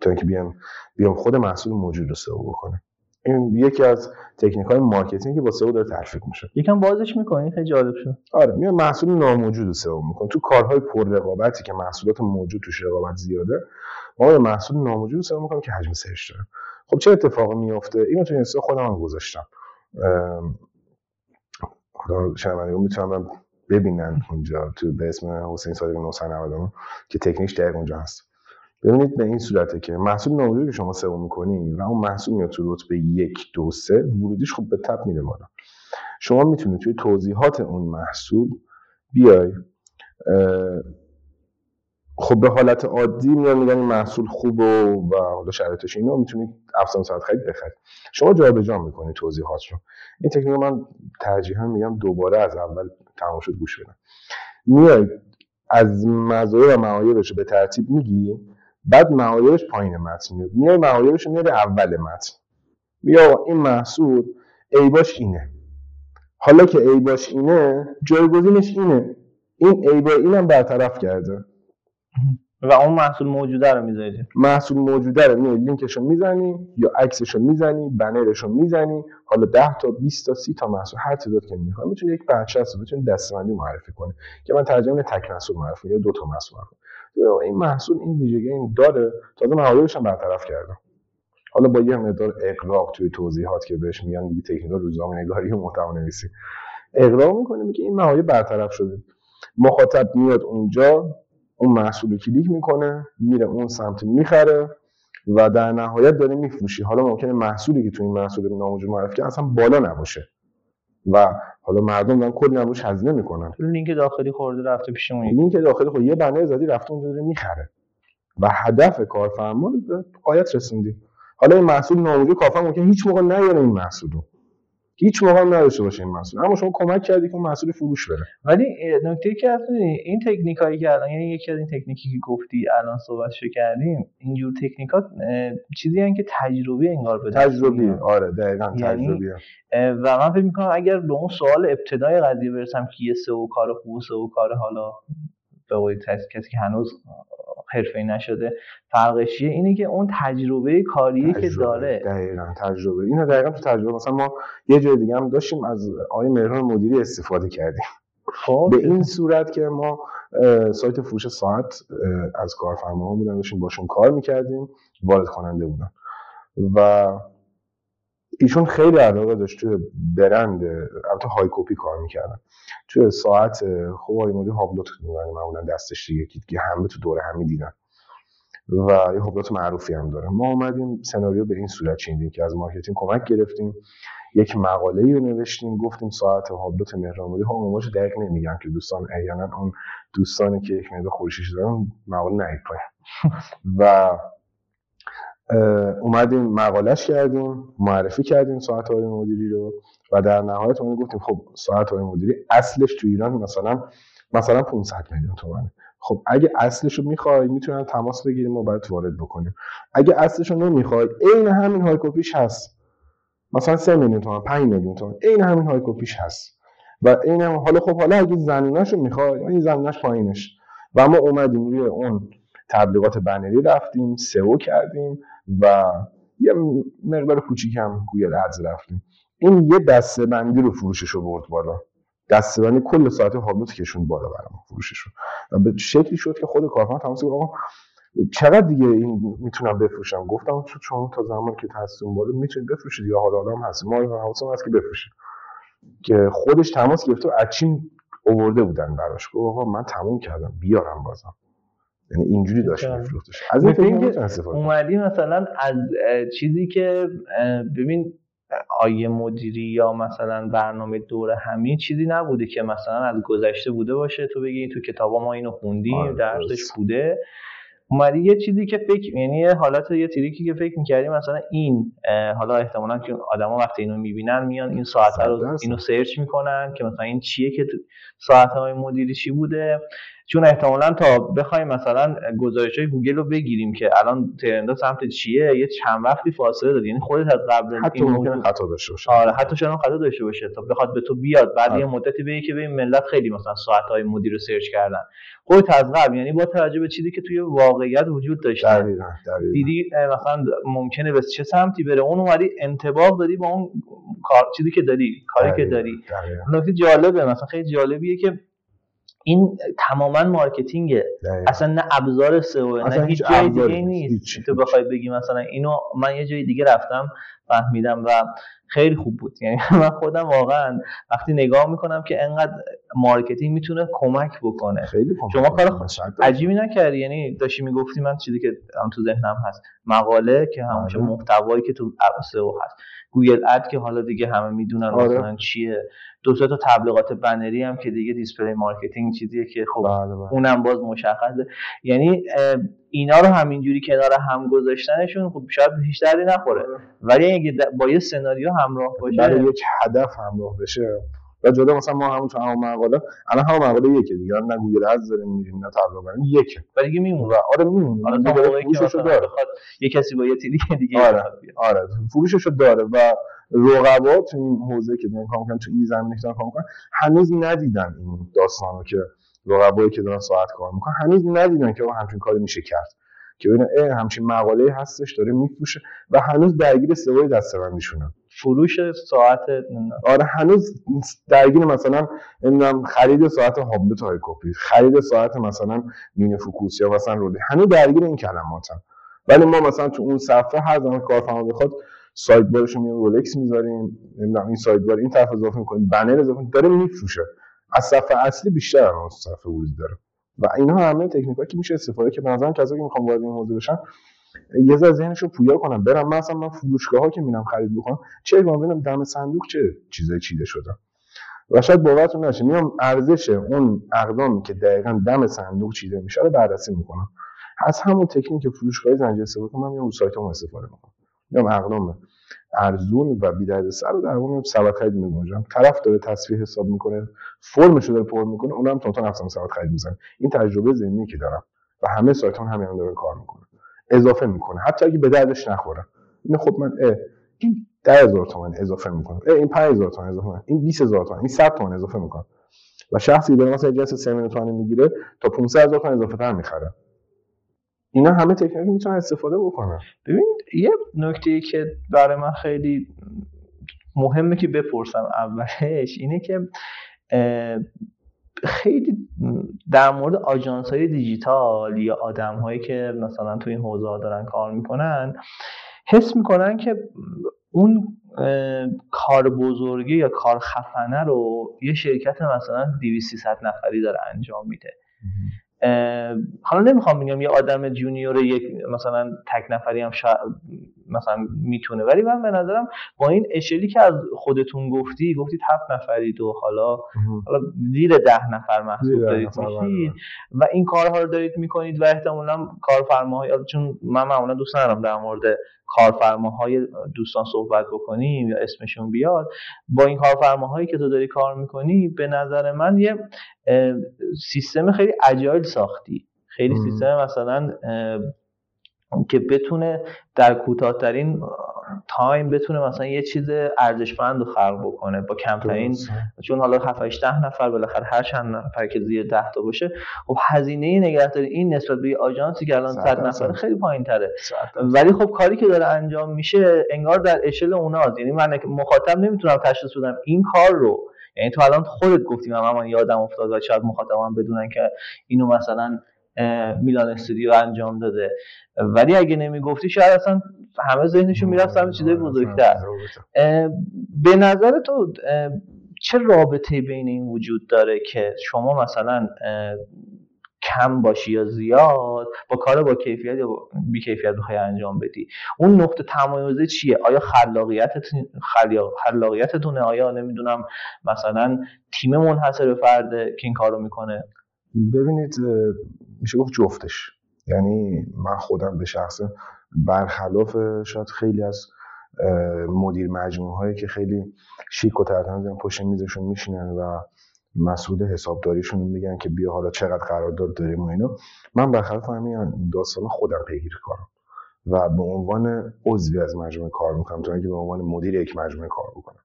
تا اینکه بیام بیام خود محصول موجود رو SEO بکنه. این یکی از تکنیک های marketing که با SEO داره تلفیق میشه. یکم بازش می‌کنی خیلی جالب شد. آره میام محصول ناموجود رو SEO می‌کنه. تو کارهای پر رقابتی که محصولات موجود توش رقابت زیاده ما محصول ناموجود رو SEO می‌کنیم که حجم search داره. خب چه اتفاقی میفته اینو تو اینستا خودم هم گذاشتم. خدا شنوندگان می‌تونم ببینن اونجا تو به اسم حسین صادق 999 که تکنیک دقیق اونجا هست. ببینید به این صورته که محصول ناموجودی که شما سئو می‌کنی و اون محصول میاد تو رتبه یک دو سه ورودیش خوب به تپ میره بالا. شما می‌تونید توی توضیحات اون محصول بیای خب به حالت عادی میان میگن محصول خوب و, حالا شرایطش اینو می‌تونید افزون ساعت خرید بخرید شما جابجا می‌کنید توضیحات رو. این تکنیک من ترجیحا میگم دوباره از اول تمام شد گوش بدم. میای از مزایا و معایبش رو به ترتیب میگی بعد معایبش پایین متن میاد. میای معایبش رو اول متن. بیا این محصول ایباش اینه. حالا که ایباش اینه جایگزینش اینه. این ایبا اینم برطرف کرده. و اون محصول موجوده رو می‌ذاری. محصول موجوده رو میای لینکشو می‌زنی یا عکسشو می‌زنی بنرشو می‌زنی. حالا 10 تا 20 تا 30 تا محصول هر تعداد که می‌خوای. می‌تونی یک بچه هست بتونی دستبندی معرفی کنی. که من ترجمه تک محصول معرفی یا دو تا محصول معرفی این محصول این ویژگی این داره. تازه معایبش هم برطرف کردم. حالا با یه مقدار اقراق توی توضیحات که بهش میگن دیگه تکنیک روزنامه نگاری و محتوا نویسی اقراق می‌کنه میگه این معایب برطرف شده. مخاطب میاد اونجا. اون محصول رو کلیک می‌کنه میره اون سمت می‌خره و در نهایت داره میفروشی حالا ممکنه محصولی که تو این محصول ناموجود معرفی اصلا بالا نباشه و حالا مردم دارن کلی نباش هزینه می‌کنن. لینک داخلی خورده رفته پیش اون لینک داخلی خورده. یه بنر زدی رفته اونجا داره می‌خره. و هدف کارفرما به قایت رسوندی. حالا این محصول ناموجود کارفرما ممکن هیچ موقع نیاره این محصول رو. هیچ موقع نداشته باشه این محصول. اما شما کمک کردی که اون محصول فروش بره. ولی نکته که این تکنیک هایی که الان یعنی یکی از این تکنیکی که گفتی الان صحبتشو کردیم اینجور تکنیکات چیزی هن که تجربی انگار به تجربی. آره دقیقاً یعنی تجربی و من فکر می‌کنم اگر به اون سوال ابتدای قضیه برسم که یه سئو کار خوب و کار حالا به قول کسی که هنوز حرفه نشده. فرقش اینه که اون تجربه کاریه که داره. دقیقا تجربه. اینه دقیقا تو تجربه مثلا ما یه جای دیگه هم داشتیم از آقای مهران مدیری استفاده کردیم. خب. به این صورت که ما سایت فروش ساعت از کارفرماها بودن داشتیم باشون کار می‌کردیم وارد کننده بودن. و ایشون خیلی علاقه داشت توی برند البته های کپی کار می‌کردن. توی ساعت خب آقای مدیر هابلوت معمولا دستش دیگه که همه تو دوره همی دیدن. و یه هابلوت معروفی هم داره. ما اومدیم سناریو به این صورت چیندیم که از مارکتینگ کمک گرفتیم. یک مقاله رو نوشتیم گفتیم ساعت هابلوت مهرآمدی ها دقیق نمیگن که دوستان احیانا اون دوستانی که یک مقدار خورشیش دارن مقاله نهید و اومدیم مقالش کردیم معرفی کردیم ساعت های مدیری رو و در نهایت اون گفتیم خب ساعت های مدیری اصلش تو ایران مثلا مثلا 500 میلیون تومنه. خب اگه اصلش رو می‌خوای می‌تونن تماس بگیریم و برات وارد بکنیم. اگه اصلش رو نمی‌خوای عین همین های کپیش هست. مثلا 3 میلیون تومن 5 میلیون تومن عین همین های کپیش هست. و این هم حالا خب حالا اگه زمینش رو می‌خوای این زمینش پایینش. و ما اومدیم روی اون تبلیغات بنری رفتیم سئو کردیم. و یه مقدار کوچیک هم گوگل ادز رفتیم. این یه دسته بندی رو فروشش رو برد بالا. دسته بندی کل ساعت هابلوت کشون بالا برام فروشش رو و به شکلی شد که خود کارفرما تماس آقا چقدر دیگه این می‌تونم بفروشم؟ گفتم چون تا زمان که تصمیم بالا می‌تونید بفروشید یا حالا آدم هست. ما حواسم هست که بفروشید که خودش تماس گرفته و اچین اوورده بودن براش. گفت آقا من تموم کردم. بیارم بازم. یعنی اینجوری داشت میفروختش. از این اومدی مثلا از چیزی که ببین آیه مدیری یا مثلا برنامه دوره همین چیزی نبوده که مثلا از گذشته بوده باشه. تو بگی تو کتابا ما اینو خوندیم آره، درسش بوده. اومدی یه چیزی که فکر یعنی حالت یه تریکی که فکر می‌کردی مثلا این حالا احتمالا که آدما وقتی اینو می‌بینن میان این ساعت رو اینو سرچ می‌کنن که مثلا این چیه که ساعت های مدیری چی بوده. چون احتمالا تا بخوایم مثلا گزارش های گوگل رو بگیریم که الان trend ا سمت چیه یه چند وقتی فاصله داد یعنی خودت از قبل حتی این ممکنه خطا داشته باشه. آره حتی شاید خطا داشته باشه. تا بخواد به تو بیاد بعد آره. یه مدتی بگی که ببین ملت خیلی مثلا ساعت های مدیر رو search کردن. خودت از قبل یعنی با توجه به چیزی که توی واقعیت وجود داشته. دیدی مثلا ممکنه به چه سمتی بره؟ اون اومدی انطباق دادی با اون کار چیزی که داری کاری که داری. نکته جالبه مثلا خیلی جالبیه که این تماما marketing ه اصلا نه ابزار SEO نه هیچ جای دیگه نیست. تو بخوای بگی مثلا اینو من یه جای دیگه رفتم فهمیدم و خیلی خوب بود. یعنی من خودم واقعا وقتی نگاه می‌کنم که انقدر marketing می‌تونه کمک بکنه. خیلی شما کار عجیبی نکردی؟ یعنی داشتی می‌گفتی من چیزی که هم تو ذهنم هست. مقاله که همون آره. محتوایی که تو SEO هست. Google Ad که حالا دیگه همه می‌دونن آره. مثلا چیه دو تا تبلیغات بنری هم که دیگه display marketing چیزیه که خب بله، بله. اونم باز مشخصه یعنی اینا رو همینجوری کنار هم گذاشتنشون خب شاید هیچ دردی نخوره آره. ولی اگه با یه سناریو همراه باشه برای یک هدف همراه بشه و جدا مثلا ما همون تو همون مقاله الان همون مقاله یکه دیگه نه Google Ads داریم میریم نه تبلیغ بریم یکه. ولی دیگه میمونه. آره میمونه آره تا داره. یه کسی با یه تیلی دیگه آره آره. فروششو داره و رقبا تو این حوزه که دارن کار می‌کنن تو این زمینه که دارن کار می‌کنن هنوز ندیدن این داستانو که رقبایی که دارن ساعت کار می‌کنن. هنوز ندیدن که همچین کاری میشه کرد. که ببینن همچین مقاله هستش داره میفروشه و هنوز درگیر سوای دستبندیشونن فروش ساعت آره هنوز درگیر مثلا نمی‌دونم خرید ساعت هابلت های کپی خرید ساعت مثلا مین فوکوس یا مثلا رولی هنوز درگیر این کلماتن ولی ما مثلا تو اون صفحه هر زمان کارفرما بخواد سایت بارش میون رولکس می‌ذاریم نمی‌دونم این سایت بار این طرف اضافه می‌کنیم بنر اضافه داره میفروشه. از صفحه اصلی بیشتر از صفحه ورودی داره. و اینا همه تکنیکایی که میشه استفاده که به نظرم کسایی که می‌خوام وارد این موضوع بشن یه ذره ذهنشو پویا کنم برم. من مثلا من فروشگاه ها که میرم خرید بکنم چه ببینم دم صندوق چه چیزای چیده شده؟ و شاید باورتون نشه میام ارزش اون اقدامی که دقیقا دم صندوق چیده میشه رو بررسی می‌کنم. از همون تکنیک فروشگاهی زنجیره استفاده کنم میام رو سایتم استفاده می‌کنم. میام اقدام ارزون و بی سر رو در اون سبد خرید میگنجم. طرف داره تصویر حساب می‌کنه فرمش رو داره پر می‌کنه اونم تا نفسم سبد خرید می‌زنه. این تجربه ذهنی که دارم و همه سایت هم همین کار می‌کنه اضافه می‌کنه. حتی اگه به دردش نخوره. این خب من اه این 10000 تومان اضافه می‌کنه. اه این 5000 تومان اضافه می‌کنه. این 20000 تومان این 100 تومان اضافه می‌کنه. و شخصی داره مثلا جنس 3 میلیون تومان می‌گیره تا 500000 تومان اضافه تر می‌خره. اینا همه تکنیک می‌تونن استفاده بکنن. ببین یه نکته که برای من خیلی مهمه که بپرسم اولش اینه که خیلی در مورد آژانس های دیجیتال یا آدم هایی که مثلا تو این حوزه دارن کار می‌کنن حس می‌کنن که اون کار بزرگی یا کار خفنه رو یه شرکت مثلا 200 نفری داره انجام میده. حالا نمی‌خوام بگم یه آدم جونیور یک مثلا تک نفری هم شا... مثلا می‌تونه ولی من به نظرم با این اشلی که از خودتون گفتی گفتید هفت نفرید و حالا حالا زیر ده نفر محسوب دارید میشید و این کارها رو دارید می‌کنید و احتمالا کارفرماهای چون من معمولا دوست ندارم در مورد کارفرماهای دوستان صحبت بکنیم یا اسمشون بیاد با این کارفرماهایی که تو داری کار می‌کنی به نظر من یه سیستم خیلی اجایل ساختی. خیلی سیستم مثلا که بتونه در کوتاهترین تایم بتونه مثلا یه چیز ارزشمند رو خلق بکنه با کمترین چون حالا 7 ده نفر بالاخره هر چند نفر که زیر 10 تا باشه خب هزینه نگهداری این نسبت به آژانسی که الان 100 نفر خیلی پایین تره ولی خب کاری که داره انجام میشه انگار در اشل اوناست. یعنی من مخاطب نمی‌تونم تشخیص بدم این کار رو. یعنی تو الان خودت گفتی من یادم افتاد و شاید مخاطبم بدونن که اینو مثلا میلان استودیو انجام داده. ولی اگه نمی‌گفتی شاید اصلا همه ذهنشون می‌رفت همه چیزای بزرگتر. به نظر تو چه رابطه بین این وجود داره که شما مثلا کم باشی یا زیاد با کار با کیفیت یا بی کیفیت بخوای انجام بدی؟ اون نقطه تمایزه چیه؟ آیا خلاقیتتون خلاقیتتونه؟ آیا نمی‌دونم مثلا تیم منحصر به فرده که این کارو می‌کنه؟ ببینید میشه گفت جفتش. یعنی من خودم به شخص برخلاف شاید خیلی از مدیر مجموعه هایی که خیلی شیک و ترتمیز پشت میزشون میشینن و مسئول حسابداریشون میگن که بیا حالا چقدر قرارداد داریم و اینو من برخلاف همین داستان خودم پیگیری کنم و به عنوان عضوی از مجموعه کار می‌کنم تا اینکه به عنوان مدیر یک مجموعه کار بکنم.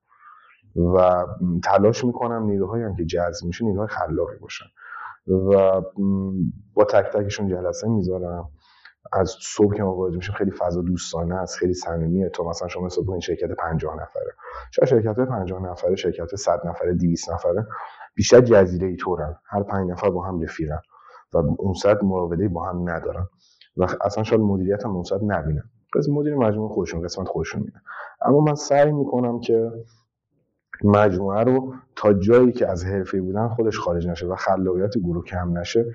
و تلاش می‌کنم نیروهایی هم که جذب میشه نیروهای خلاقی باشن. و با تک تکشون جلسه می‌ذارم. از صبح که ما وارد میشیم خیلی فضا دوستانه است خیلی صمیمیه. تو مثلا شما صبح این شرکت 50 نفره. شاید شرکت 50 نفره شرکت 100 نفره 200 نفره بیشتر جزیره ای طورن. هر پنج نفر با هم رفیقن و اون صد مراوده با هم ندارن و اصلا شاید مدیریت هم اون صد نبینن. قسمت مدیر مجموعه خودشون قسمت خودشون میدن اما من سعی می‌کنم که مجموعه رو تا جایی که از حرفه بودن خودش خارج نشه و خلاقیت گروه کم نشه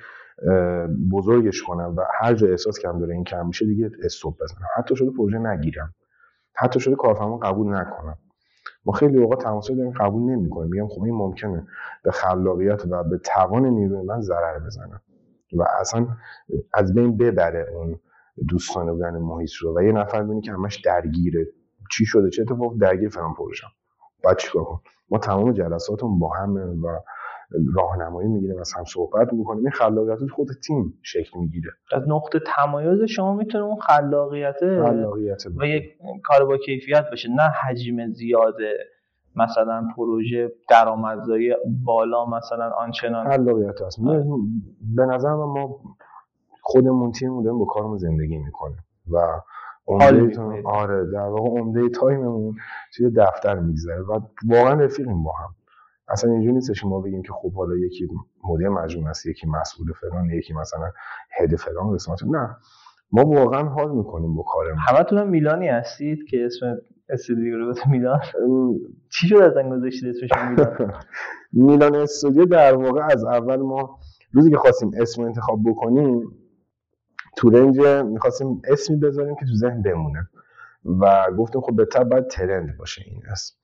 بزرگش کنم و هر جا احساس کم داره این کم میشه دیگه استوب بزنم. حتی شده پروژه نگیرم. حتی شده کارفرما قبول نکنم. ما خیلی اوقات تماسا داریم قبول نمی‌کنیم. میگم خب این ممکنه به خلاقیت و به توان نیروی من ضرر بزنه و اصلا از بین ببره اون دوستانه بودن محیط رو. و یه نفر ببینی که همش درگیره. چی شده؟ چه اتفاق؟ درگیر فلان پروژه بعد چیکار کن ما تمام جلساتمون با هم و راهنمایی می‌گیریم از هم صحبت می‌کنیم. این خلاقیت خود تیم شکل می‌گیره. از نقطه تمایز شما می‌تونه اون خلاقیت خلاقیت و یک کار با کیفیت باشه. نه حجم زیاده مثلا پروژه درآمدزایی بالا مثلا آنچنان. خلاقیت هست. به نظر ما خودمون تیم داریم با کارمون زندگی می‌کنه و عمده آره در واقع عمده تایممون توی دفتر میگذره و واقعا رفیقیم با هم. اصلا اینجوری نیستش که ما بگیم که خب حالا یکی مدیر مجموعه است یکی مسئول فلان یکی مثلا هد فلان قسمت. نه ما واقعا حال می‌کنیم با کارمون. همتون هم میلانی هستید که اسم استودیو رو میلان چی شد از گذاشتید اسمش میلان میلان استودیو در واقع از اول ما روزی که خواستیم اسم انتخاب بکنیم تو رنج می‌خواستیم اسمی بذاریم که تو ذهن بمونه. و گفتیم خب بهتر باید ترند باشه این اسم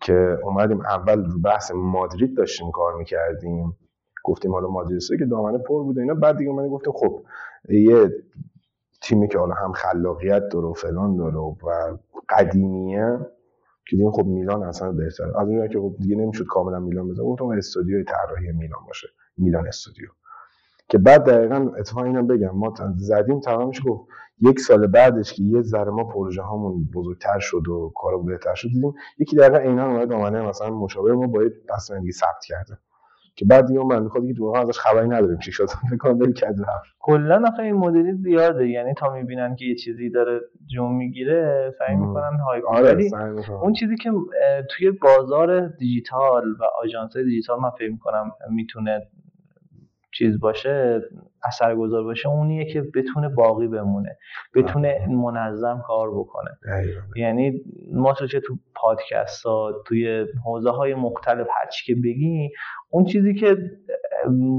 که اومدیم اول رو بحث مادرید داشتیم کار می‌کردیم. گفتیم حالا مادرید که دامنه پر بوده اینا. بعد دیگه اومدیم گفتیم خب یه تیمی که حالا هم خلاقیت داره و فلان داره و قدیمیه که دیگه خب میلان اصلا بهتر از اون که خب دیگه نمی‌شد کاملا میلان بزنم گفتم استودیوی طراحی میلان باشه. میلان استودیو. که بعد دقیقا اتفاق اینم بگم. ما زدیم تمامش گفت. یک سال بعدش که یه ذره ما پروژه هامون بزرگتر شد و کارا بهتر شد دیدیم یکی دقیقا عینا اومد دامنه مثلا مشاور ما باید تصمیم دیگه ثبت کرده. که بعد دیگه من خود دیگه واقعا ازش خبری نداریم. چی شد؟ فکر کنم بری کج رفت. کلا آخه این مدلی زیاده. یعنی تا می‌بینن که یه چیزی داره جون می‌گیره سعی می‌کنن های آره اون چیزی که توی بازار دیجیتال و آژانس دیجیتال من فکر می‌کنم می‌تونه چیز باشه اثرگذار باشه اونیه که بتونه باقی بمونه بتونه منظم کار بکنه. یعنی ما تو چه تو پادکست ها توی حوزه های مختلف هرچی که بگی اون چیزی که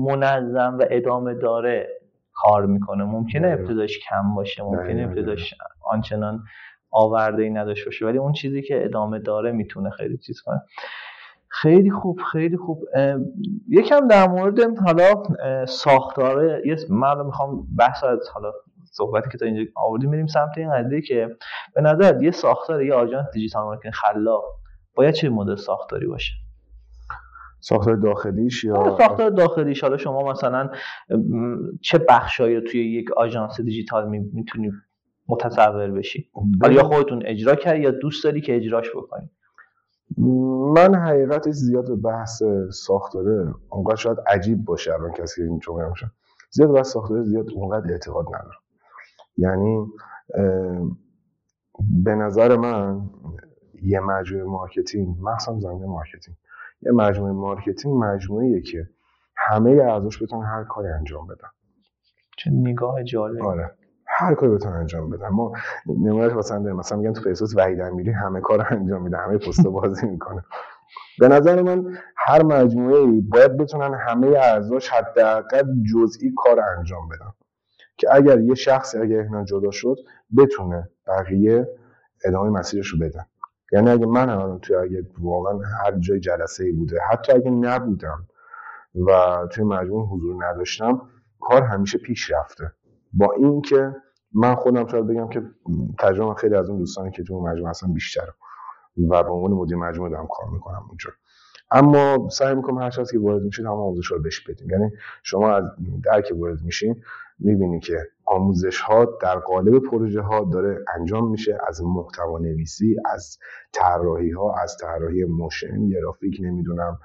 منظم و ادامه داره کار می‌کنه. ممکنه ابتداش کم باشه ممکنه ابتداش آنچنان آورده ای نداشته باشه ولی اون چیزی که ادامه داره می‌تونه خیلی چیز کنه. خیلی خوب خیلی خوب. یکم در مورد حالا ساختاره یه من می‌خوام بحث از حالا صحبتی که تا اینجا آوردیم میریم سمت این قضیه که به نظر یه ساختار یه آژانس دیجیتال مارکتینگ خلاق باید چه مدل ساختاری باشه؟ ساختار داخلیش یا آره، ساختار داخلیش. حالا شما مثلا چه بخشایی رو توی یک آژانس دیجیتال می‌تونی متصور بشی؟ حالا یا خودتون اجرا کردی یا دوست داری که اجراش بکنی؟ من حقیقتش زیاد به بحث ساختاره اونقدر شاید عجیب باشه الان کسی که این جمله میشه زیاد بحث ساختاره زیاد اونقدر اعتقاد ندارم. یعنی به نظر من یه مجموعه مارکتینگ مخصوصا زمینه مارکتینگ یه مجموعه مارکتینگ مجموعه که همه اعضاش بتونن هر کاری انجام بدن. چه نگاه جالب آره. هر کاری بتونن انجام بدن ما نمونهش داریم مثلا میگن تو فیسبوک وحید امیری همه کار انجام میده همه پست بازی می‌کنه. به نظر من هر مجموعه ای باید بتونن همه اعضاش حداقل جزئی کار انجام بدن. که اگر یه شخصی اگر اینا جدا شد بتونه بقیه ادامه مسیرش رو بدن. یعنی اگه من الان توی اگه واقعا هر جای جلسه ای بوده حتی اگه نبودم و توی مجموعه حضور نداشتم کار همیشه پیش رفته با اینکه من خودم شاید بگم که تجربه خیلی از اون دوستانی که تو مجموعه هستن بیشتره و به عنوان مدیر مجموعه دارم کار می‌کنم اونجا. اما سعی می‌کنم هر شخصی که وارد میشید هم آموزش رو بهش بدیم. یعنی شما از در که وارد میشین می‌بینی که آموزش ها در قالب پروژه ها داره انجام میشه از محتوا نویسی از طراحی ها از طراحی موشن گرافیک نمی‌دونم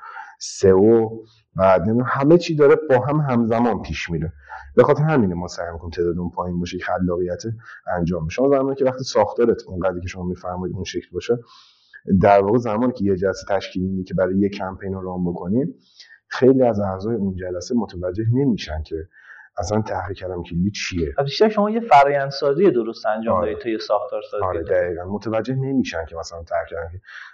سئو و همه چی داره با هم همزمان پیش میره. به خاطر همینه ما سعی می‌کنیم تعداد اون پایین باشه خلاقیت انجام شما زمانی که وقتی ساختارت اونقدری که شما میفرمایید اون شکل باشه در واقع زمانی که یه جلسه تشکیل میدی که برای یه کمپین رو رام بکنیم خیلی از اعضای اون جلسه متوجه نمیشن که اصلا تحقیق کردم کلی چیه؟ بیشتر شما یه فرآیند سازی درست انجام آره. دادید تا یه ساختار سازی آره دقیقاً. متوجه نمیشن که مثلا تحقیق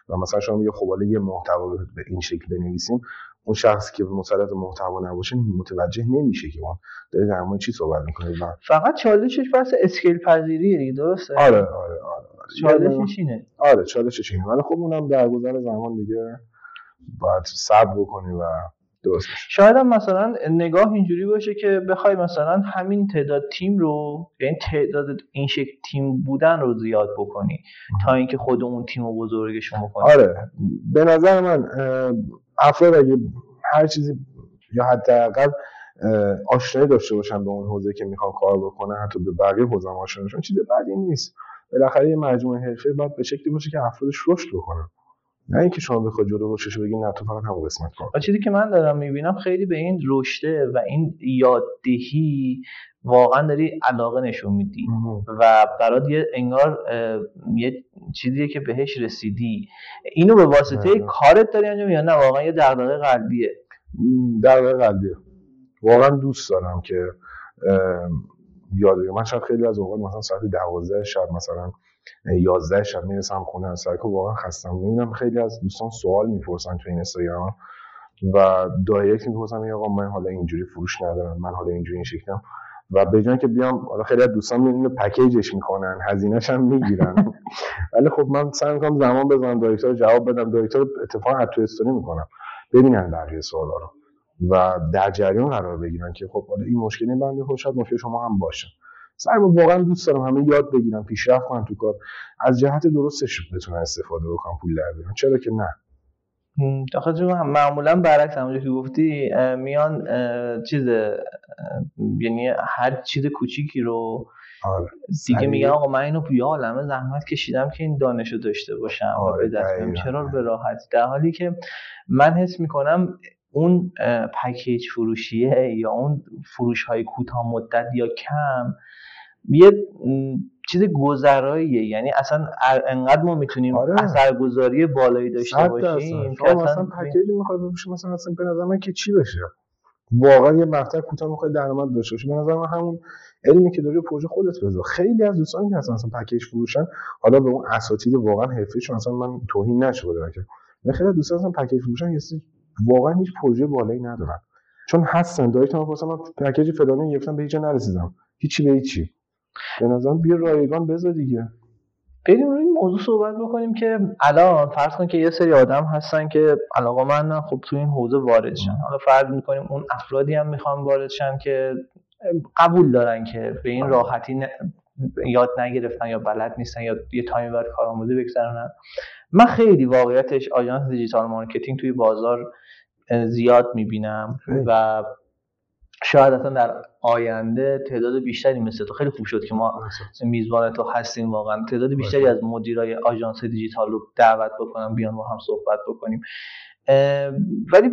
و مثلا شما یه خب یه محتوا به این شکل بنویسیم اون شخصی که مسلط محتوا نباشه متوجه نمیشه که اون داره در مورد چی صحبت می‌کنه. فقط چالشش بس اسکیل پذیریه دیگه درسته؟ آره آره آره, آره. چالشش اینه. آره چالشش اینه. ولی خب اونم در گذر زمان دیگه باید صبر بکنی و درست شاید هم مثلا نگاه اینجوری باشه که بخوای مثلا همین تعداد تیم رو یعنی تعداد این شکل تیم بودن رو زیاد بکنی تا اینکه خودمون تیم رو بزرگش بکنی. آره. به نظر من افراد اگه هر چیزی یا حداقل آشنایی داشته باشن به اون حوزه که می‌خوان کار بکنن حتی به بقیه حوزه آشنا چیز بدی نیست. بالاخره یه مجموعه حرفه باید به شکلی باشه که افرادش رشد بکنن. نه اینکه شما بخواد جلو رشدش بگین نه تو فقط همون قسمت کار چیزی که من دارم می‌بینم خیلی به این رشده و این یاددهی واقعا داری علاقه نشون میدی و برات یه انگار یه چیزیه که بهش رسیدی. اینو به واسطه کارت داری انجام یا نه؟ واقعا یه دغدغه قلبیه. دغدغه قلبیه. واقعا دوست دارم که یاد من شاید خیلی از اوقات مثلا ساعت 12 شب مثلا 11 شب می‌رسم خونه از سرکو واقعا خستم. می‌بینم خیلی از دوستان سوال می‌پرسن تو این اینستاگرام و direct می‌پرسن یا آقا من حالا اینجوری فروش ندارم من حالا اینجوری این شکلم. و به جای که بیام حالا خیلی از دوستان اینو package ش می‌کنن هزینهش هم می‌گیرن. ولی خب من سعی می‌کنم زمان بزنم direct و جواب بدم direct و اتفاقا تو استوری می‌کنم. ببینن بقیه سوالا رو. و در جریان قرار بگیرن که خب حالا این مشکلی بنده خود شاید مشکل شما هم باشه. سعی واقعا دوست دارم همه یاد بگیرم پیشرفت کنم تو کار. از جهت درستش بتونن استفاده بکنم پول در بیارن؟ چرا که نه؟ آخه معمولا برعکس همونجوری که گفتی میان چیز یعنی هر چیز کوچیکی رو آره. دیگه میگن آقا من اینو یه عالمه زحمت کشیدم که این دانش رو داشته باشم آره و به دست چرا به راحت در حالی که من حس می‌کنم اون پکیج فروشیه یا اون فروش های کوتاه مدت یا کم یه چیز گذراییه. یعنی اصلا انقدر ما می‌تونیم آره. اثرگذاری بالایی داشته باشیم که اصلا, اصلا پکیج می‌خواد بفروشه مثلا اصلا به نظر من که چی بشه؟ واقعا یه مقطع کوتاه می‌خواد درآمد داشته باشه به نظر من همون علمی که داری پروژه خودت بذار. خیلی از دوستان که اصلا مثلا پکیج فروشن حالا به اون اساتید واقعا حرفه‌ایشون اصلا من توهین نشده که. خیلی دوستان اصلا package فروشن یه واقعا هیچ پروژه بالایی ندارن چون هستن direct ما من package فلانی گرفتم به هیچ نرسیدم. هیچی به هیچی. به نظرم بیا رایگان بذار دیگه. بریم روی این موضوع صحبت بکنیم که الان فرض کن که یه سری آدم هستن که علاقه من خب تو این حوزه وارد شن حالا فرض می‌کنیم اون افرادی هم می‌خوان وارد شن که قبول دارن که به این راحتی یاد نگرفتن یا بلد نیستن یا یه time ی باید کارآموزی بگذرونن. من خیلی واقعیتش آژانس دیجیتال مارکتینگ توی بازار زیاد می‌بینم و شاید اصلا در آینده تعداد بیشتری مثل تو خیلی خوب شد که ما میزبان تو هستیم واقعا. تعداد بیشتری از مدیرای آژانس دیجیتال رو دعوت بکنم بیان با هم صحبت بکنیم. ولی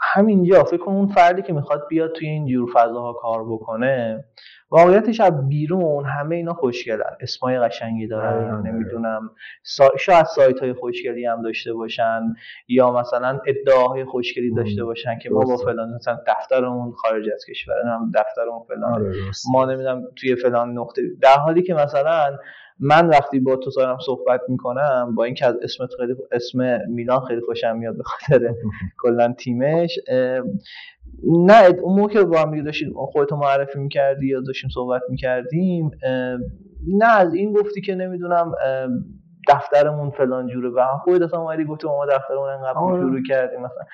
همینجا فکر کنم اون فردی که می‌خواد بیاد توی این جور فضاها کار بکنه واقعیتش از بیرون همه اینا خوشگلن. اسمای قشنگی دارن نمی‌دونم. سا... شاید سایت های خوشگلی هم داشته باشن یا مثلا ادعاهای خوشگلی داشته باشن که ما با فلان مثلا دفترمون خارج از کشور هم دفترمون فلان. آره، ما نمی‌دونم توی فلان نقطه. در حالی که مثلا من وقتی با تو دارم صحبت می‌کنم با اینکه از اسم خیلی اسم میلان خیلی خوشم میاد به خاطر کلا تیمش نه اون موقع که با هم داشتیم خودتو معرفی می‌کردی یا داشتیم صحبت می‌کردیم نه از این گفتی که نمی‌دونم دفترمون فلان جوره. و خودت اصلا اومدی گفتی ما دفترمون انقدر آره. شروع کردیم مثلا.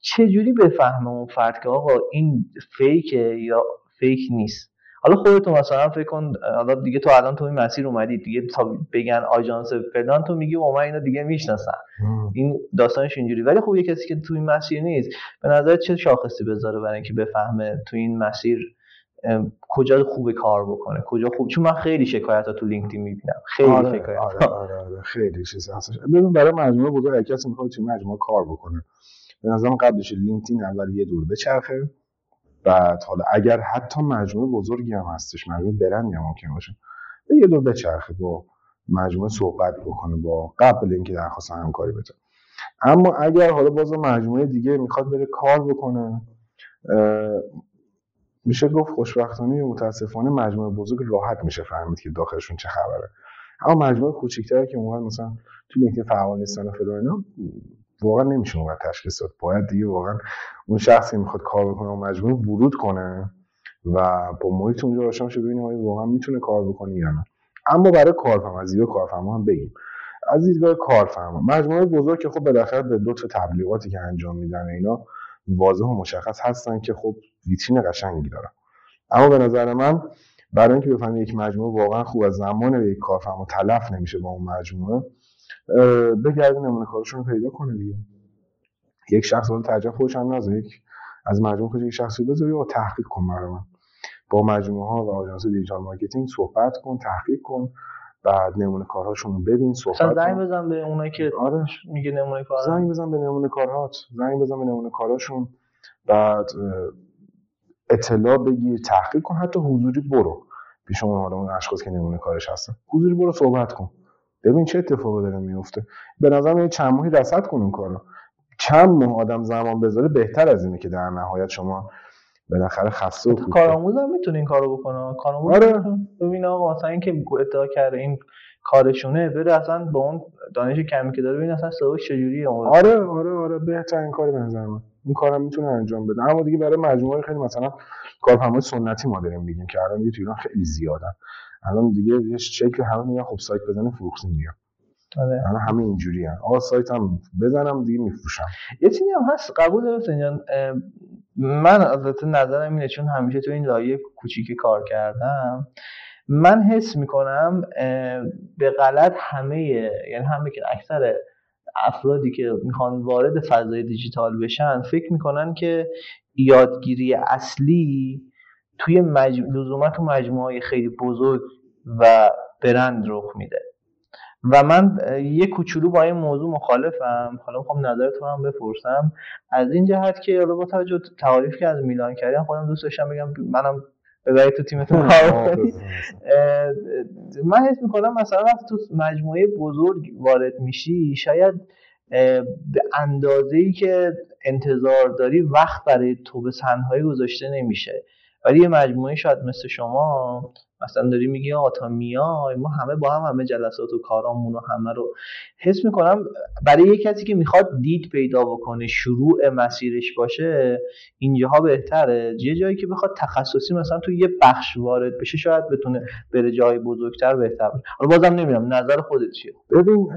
چه جوری بفهمه اون فرد که آقا این فیکه یا فیک نیست؟ حالا خودتون مثلا فکر کن حالا دیگه تو الان تو این مسیر اومدی دیگه تا بگن آژانس فلان تو میگی او من اینو دیگه می‌شناسم این داستانش اینجوری. ولی خب یه کسی که تو این مسیر نیست به نظر چه شاخصی بذاره برای اینکه بفهمه تو این مسیر کجا خوب کار بکنه کجا خوب؟ چون من خیلی شکایت ها تو لینکدین می‌بینم. خیلی آره، شکایت آره, آره, آره, خیلی چیز هستش ببین برای مجموعه بزرگ کسی می‌خواد تو مجموعه کار بکنه. به نظرم قبلش لینکدین اول یه دور بچرخه. بعد حالا اگر حتی مجموعه بزرگی هم هستش مجموعه برندی هم ممکن باشه به یه دور بچرخه با مجموعه صحبت بکنه با قبل اینکه درخواست همکاری بده. اما اگر حالا باز مجموعه دیگه می‌خواد بره کار بکنه میشه گفت خوشبختانه یا متاسفانه مجموعه بزرگ راحت میشه فهمید که داخلشون چه خبره. اما مجموعه کوچیک‌تری که اونها مثلا تو لینکدین فعال نیستن و فلان واقعا نمیشه اون تشخیص داد. باید دیگه واقعا اون شخصی می‌خواد کار بکنه و مجموعه ورود کنه و با محیط اونجا آشنا شه ببینیم آیا واقعا می‌تونه کار بکنه یا نه. اما برای کارفرما از دیدگاه کارفرما هم بگیم. از دیدگاه کارفرما مجموعه بزرگ که خب بالاخره به تا تبلیغاتی که انجام میدن اینا واضح و مشخص هستن که خب ویترین قشنگی دارن اما به نظر من برای اینکه بفهمید یک مجموعه واقعا خوب از زمان یک کارفرما تلف نمیشه با اون مجموعه بگرد نمونه کارشون رو پیدا کنه دیگه. یک شخص حالا ترجمه خودش هم یک از مجموعه خودش یک شخصی بذاری و تحقیق کن برای من. با مجموعه ها و آژانس دیجیتال مارکتینگ صحبت کن تحقیق کن. بعد نمونه کارهاشون رو ببین صحبت زنگ بزن به اونایی که آره. میگه نمونه کار زنگ بزن به نمونه کارهات. زنگ بزن به نمونه کارهاشون. بعد اطلاع بگیر تحقیق کن. حتی حضوری برو. پیش اون اون اشخاص که نمونه کارش هستن. حضوری برو صحبت کن. ببین چه اتفاقی داره میفته. به نظر من چند ماهی رصد کن اون کارو. چند ماه آدم زمان بذاره بهتر از اینه که در نهایت شما بالاخره خسته و کارآموز هم می‌تونه این کارو بکنه. کارآموز آره. ببین آقا مثلا اینکه ادعا کرده این کارشونه بره اصلا با اون دانش کمی که داره ببین اصلا سوش چجوریه؟ آره آره آره. بهترین کاری به نظر من. این کارم می‌تونه انجام بده. اما دیگه برای مجموعه خیلی مثلا کارفرمای سنتی ما داریم میگیم که الان دیگه تو ایران خیلی زیادن. الان دیگه یه شکل همه میگن خب سایت بزنه فروختیم دیگه. آره. الان همه اینجوری هم آقا سایت هم بزنم دیگه میفروشم. یه چیزی هم هست قبول دارم جان من البته نظرم اینه چون همیشه تو این لایه کوچیکی کار کردم. من حس می‌کنم به غلط همه یعنی همه که اکثر افرادی که می‌خوان وارد فضای دیجیتال بشن فکر می‌کنن که یادگیری اصلی توی مج... لزوما تو مجموعه خیلی بزرگ و برند رخ میده. و من یه کوچولو با این موضوع مخالفم. حالا می‌خوام نظرتون هم بپرسم. از این جهت که حالا با توجه تعریف که از میلان کردم خودم دوست داشتم بگم منم ببرید تو تیمتون کار من حس می‌کنم مثلا وقتی تو مجموعه بزرگ وارد میشی شاید به اندازه ای که انتظار داری وقت برای تو به تنهایی گذاشته نمیشه. ولی یه مجموعه شاید مثل شما مثلا داری میگی آقا تا میای ما همه با هم همه جلسات و کارامون و همه رو حس می‌کنم. برای یه کسی که می‌خواد دید پیدا بکنه شروع مسیرش باشه اینجاها بهتره. یه جایی که بخواد تخصصی مثلا تو یه بخش وارد بشه شاید بتونه بره جای بزرگتر بهتر حالا بازم نمی‌دونم نظر خودت چیه؟ ببین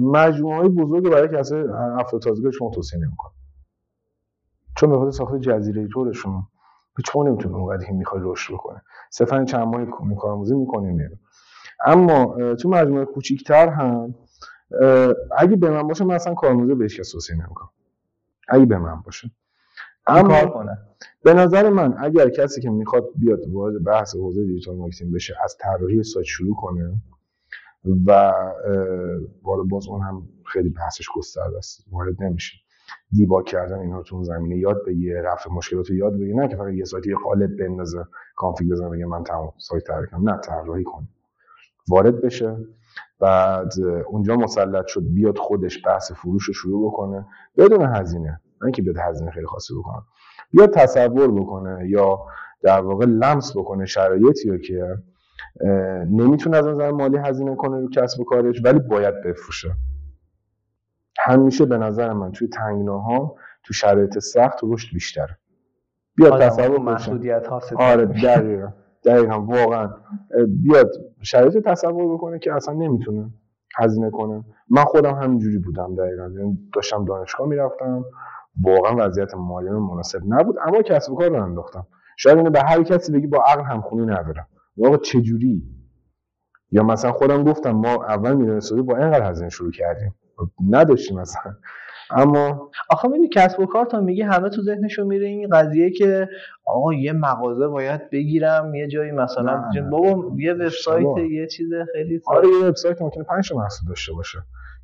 مجموعه بزرگ برای کسی افراد تازگی شما توصیه نمی‌کنه چون به خاطر ساخت جزیره طورشون چون نمی‌تونه اونقدر که می‌خوای رشد بکنه. صرفا چند ماهی کارآموزی می‌کنیم میره اما تو مجموعه کوچیکتر هم اگه به من باشه من اصلا کارآموزی بهش کس توصیه نمی‌کنم. اگه به من باشه. اما کنه. به نظر من اگر کسی که می‌خواد بیاد وارد بحث حوزه دیجیتال مارکتینگ بشه از طراحی سایت شروع کنه و باز اون هم خیلی بحثش گسترده است وارد نمیشه. debug کردن اینها تو زمینه یاد بگیره رفع مشکلات رو یاد بگیره. نه که فقط یه سایت یه قالب بندازه config بزنه بگه من تمام سایت طراحی کنم. نه طراحی کنه. وارد بشه. بعد اونجا مسلط شد بیاد خودش بحث فروش رو شروع بکنه. بدون هزینه. نه اینکه بیاد هزینه خیلی خاصی بکنه. بیاد تصور بکنه یا در واقع لمس بکنه شرایطی رو که نمی‌تونه از نظر مالی هزینه کنه رو کسب و کارش ولی باید بفروشه. همیشه به نظر من توی تنگناها تو شرایط سخت رشد بیشتره. بیاد تصور محدودیت ها آره دقیقا. دقیقا واقعا. بیاد شرایط تصور بکنه که اصلا نمی‌تونه هزینه کنه. من خودم همینجوری بودم دقیقا. یعنی داشتم دانشگاه می‌رفتم واقعا وضعیت مالی مناسب نبود اما کسب و کار رو انداختم. شاید اینو به هر کسی بگی با عقل همخونی نداره آقا چجوری؟ یا مثلا خودم گفتم ما اول میلیون با اینقدر هزینه شروع کردیم. نداشتیم مثلا اما آخه می‌دونی کسب و کار تا میگه همه تو ذهنشون میره این قضیه که آقا یه مغازه باید بگیرم یه جایی مثلا بابا یه وبسایت یه چیز خیلی آره یه وبسایت ممکنه 5 تا محصول داشته باشه.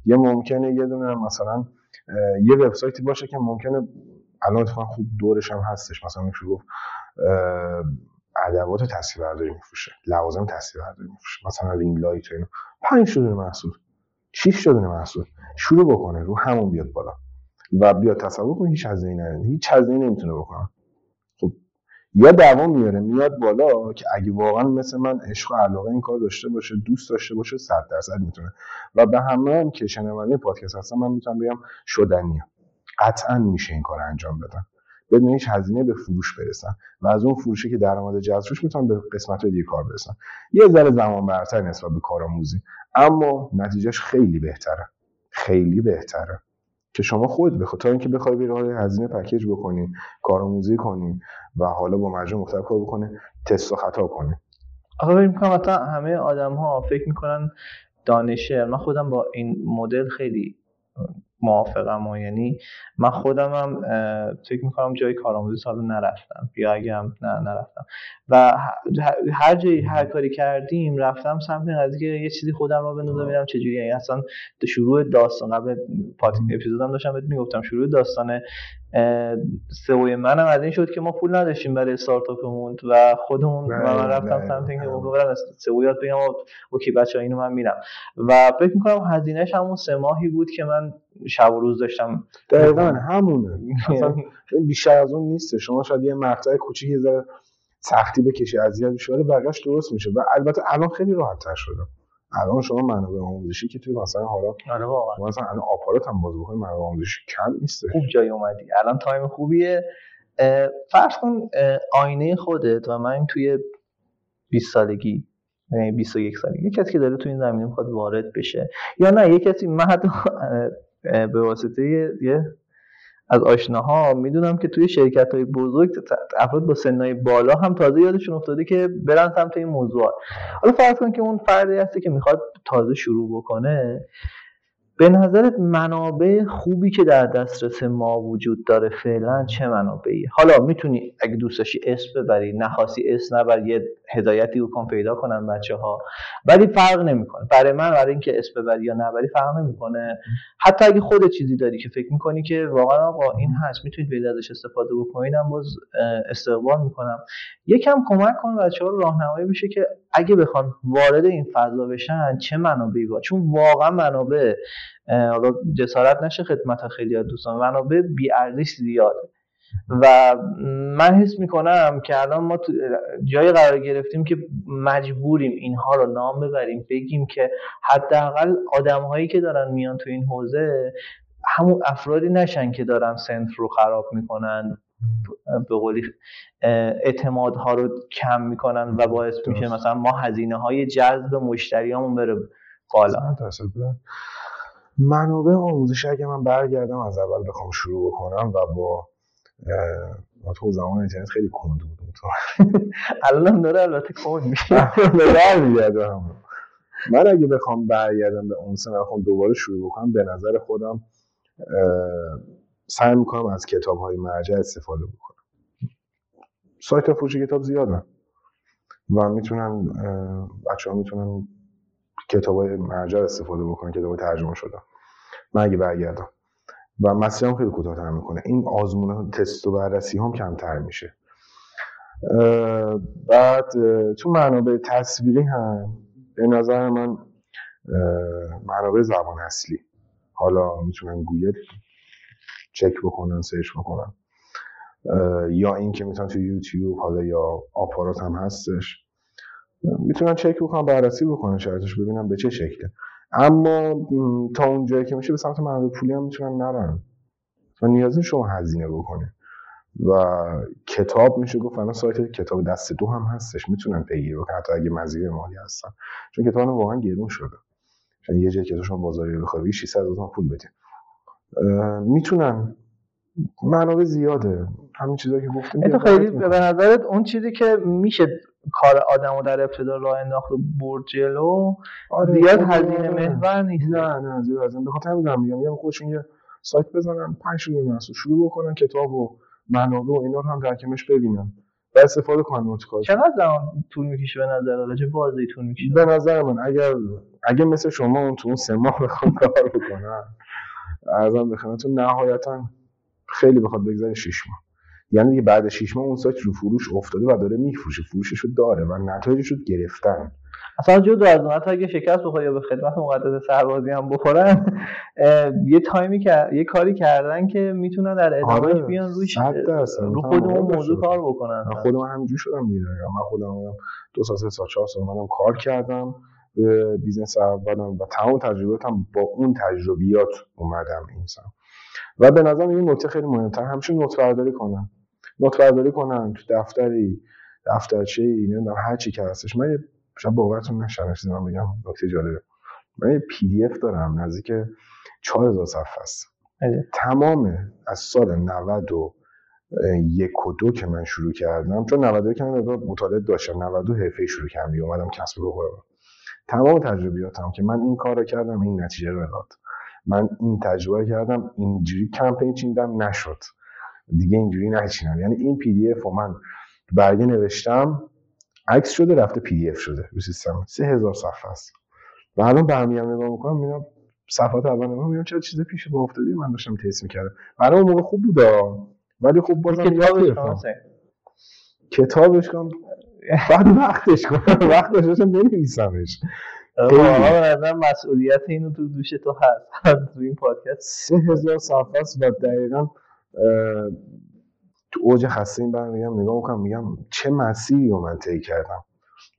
یه ممکنه یه دونه مثلا یه وبسایتی باشه که ممکنه الان اتفاقا خوب دورش هم هستش. مثلا میشه گفت ادوات تصویربرداری میفروشه لوازم تصویربرداری میفروشه مثلا ring light و اینا. 5 تا محصول. 6 تا محصول. شروع بکنه رو همون بیاد بالا. و بیاد تصور کنه هیچ هزینه نداره هیچ هزینه نمی‌تونه بکنه. خب یا دوام میاره میاد بالا که اگه واقعا مثل من عشق و علاقه این کار داشته باشه دوست داشته باشه 100 درصد می‌تونه. و به همه هم که شنونده پادکست هستم من می‌تونم بگم شدنیه. قطعا میشه این کار انجام بدن. بدون هیچ هزینه به فروش برسن. و از اون فروشی که درآمد جذب می‌تونن به قسمت دیگه کار برسن. یه ذره زمان برتر نسبت به کارآموزی. اما نتیجهش خیلی بهتره. خیلی بهتره. که شما خود بخواد تا اینکه بخوای بری هزینه پکیج بکنین کارآموزی کنین و حالا با مجموعه مختلف کار بکنه تست و خطا کنین آقا فکر می‌کنم همه آدم ها فکر می‌کنن دانشه من خودم با این مدل خیلی موافقم و یعنی من خودم هم فکر می‌کنم جای کارآموزی سال نرفتم. یا اگه هم نه نرفتم. و هر جایی هر کاری کردیم رفتم سمت قضیه که یه چیزی خودم رو بندازم ببینم چجوری یعنی اصلا شروع داستان قبل اپیزودم داشتم بهت می‌گفتم شروع داستان سوی منم از این شد که ما پول نداشتیم برای استارتاپمون و خودمون و من رفتم سمت اینکه برم سئو یاد بگم اوکی بچه اینو من میرم. و فکر می‌کنم هزینهش همون سه ماهی بود که من شب و روز داشتم دقیقا همونه. اصلا بیشتر از اون نیست. شما شاید یه مقطع کوچیک یه ذره سختی بکشی اذیت بشی ولی بقیش درست میشه و البته الان خیلی راحت تر شده. الان شما منابع آموزشی که توی مثلا حالا آره واقعا. مثلا الان آپارات هم باز بکنید منابع آموزشی کم نیست خوب جای اومدی. الان تایم خوبیه. فرض کن آینه خودت و من توی 20 سالگی یعنی 21 سالگی یه کسی که داره تو این زمینه می‌خواد وارد بشه. یا نه یه کسی من حتی به واسطه یه از آشناها می‌دونم که توی شرکت های بزرگ افراد با سنهای بالا هم تازه یادشون افتاده که برن سمت این موضوعات. حالا فرض کن که اون فردی هستی که می‌خواد تازه شروع بکنه به نظرت منابع خوبی که در دسترس ما وجود داره فعلا چه منابعی حالا می‌تونی اگه دوست داشتی اسم ببری نخواستی اسم نبر یه هدایتی کن پیدا کنن بچه ها ولی فرق نمی‌کنه. برای من برای اینکه اسم ببری یا نبری فرق نمی‌کنه. حتی اگه خود چیزی داری که فکر می‌کنی که واقعا آقا این هست می‌تونید به ازش استفاده بکنید باز استقبال می‌کنم. یکم کمک کن بچه ها راهنمایی بشه که اگه بخوان وارد این فضا بشن چه منابعی با؟ چون واقعا منابع حالا جسارت نشه خدمت خیلی دوستان منابع بی ارزش زیاده. و من حس می‌کنم که الان ما تو جای قرار گرفتیم که مجبوریم اینها رو نام ببریم بگیم که حداقل آدم هایی که دارن میان تو این حوزه همون افرادی نشن که دارن سنت رو خراب می‌کنن. به قولی اعتمادها رو کم می‌کنن و باعث میشه مثلا ما هزینه های جذب مشتریامون بره بالا. منابع آموزش اگه من برگردم از اول بخوام شروع بکنم و با تو زمان اینترنت خیلی کند بود الان داره البته کند میشه. من اگه بخوام برگردم به اون سنه بخوام دوباره شروع بکنم. به نظر خودم سعی می‌کنم از کتاب های مرجع استفاده بکنم. سایت فروش کتاب زیادن و می‌تونن بچه ها می‌تونن کتاب های مرجع استفاده بکنن کتاب ترجمه شده. من اگه برگردم. و مسیر هم خیلی کوتاه‌تر می‌کنه. این آزمون تست و بررسی هم کمتر میشه. بعد تو منابع تصویری هم به نظر من منابع زبان اصلی. حالا می‌تونن گوگل چک بکنن search بکنن. یا اینکه می‌تونن تو یوتیوب حالا یا آپارات هم هستش. می‌تونن چک بکنن بررسی بکنن شرطش ببینن به چه شکله. اما تا اون جایی که میشه به سمت منابع پولی هم می‌تونن نرن. و نیازی شما هزینه بکنه و کتاب میشه گفت الان سایت کتاب دست دو هم هستش. می‌تونن پیگیری بکنن حتی اگه مزیه مالی هستن. چون کتاب واقعا گرون شده. چون یه جایی که شما بازاری بخوای 600 هزار پول بدین. می‌تونن. منابع زیاده. همین چیزایی که گفتیم تو خیلی به نظرت اون چیزی که میشه کار آدمو در ابتدا راه انداخت و برد جلو آره زیاد هزینه محور نیست. نه نه زیاد هزینه. بخاطر همین میگم. میگم خودشون یه سایت بزنن پنج شروع محصول شروع بکنن کتاب و منابع و اینا رو هم در کمش ببینن. و استفاده کنن نوتکار چقدر زمان طول می‌کشه به نظر چه بازی طول می‌کشه؟ به نظر من اگر اگر مثل شما اون تو اون سه ماه بخوام کار بکنن ارزم به خدمتتون نهایتا خیلی بخواد بگذره 6 ماه. یعنی دیگه بعد 6 ماه اون سایت رو فروش افتاده و داره میفروشه. فروشش رو داره و نتایجش رو گرفتن. اصلا جدا از اون اگه شکست بخوره یا به خدمت مقدس سربازی هم بخورن یه تایمی که یه کاری کردن که می‌تونن در ادامهش آره، بیان روش رو خود اون موضوع کار بکنن. خودم همینجوری شدم دیگه. من خودم دو سال سه سال چهار سال منم کار کردم. business اولم و تمام تجربیاتم با اون تجربیات اومدم این سمت و به نظرم این نکته خیلی مهمتر همیشه note برداری کنن note برداری کنن تو دفتری دفترچه ای نمی‌دونم هر چی که هستش. من شاید باورتون نشه من بگم نکته جالبه. من یه PDF دارم نزدیک 4000 صفحه است. تمام از سال 90 و یک و دو که من شروع کردم چون 92 که من مطالعه داشتم 92 حرفه شروع کردم دیگه اومدم کسب و کار تمام تجربیاتم که من این کار رو کردم این نتیجه رو داد. من این تجربه کردم اینجوری کمپین چیندم نشد. دیگه اینجوری نچینم. یعنی این PDF من برگه نوشتم عکس شده رفته PDF شده. رو سیستم سه هزار صفحه است و الان برمیام نگاه می‌کنم می‌بینم صفحات اول نگاه می‌بینم چه چیز پیش پا افتاده‌ای من داشتم تست می‌کردم. برای اون موقع خوب بوده ولی خب بازم یاد گرفتم کتابش کنم بعد وقتش کنم. وقتش داشتم بنویسمش. واقعا مسئولیت اینو تو دوش تو هست. تو این پادکست. سه هزار صفحه است و دقیقا تو اوج خسته این میگم نگاه می‌کنم میگم چه مسیری رو من طی کردم.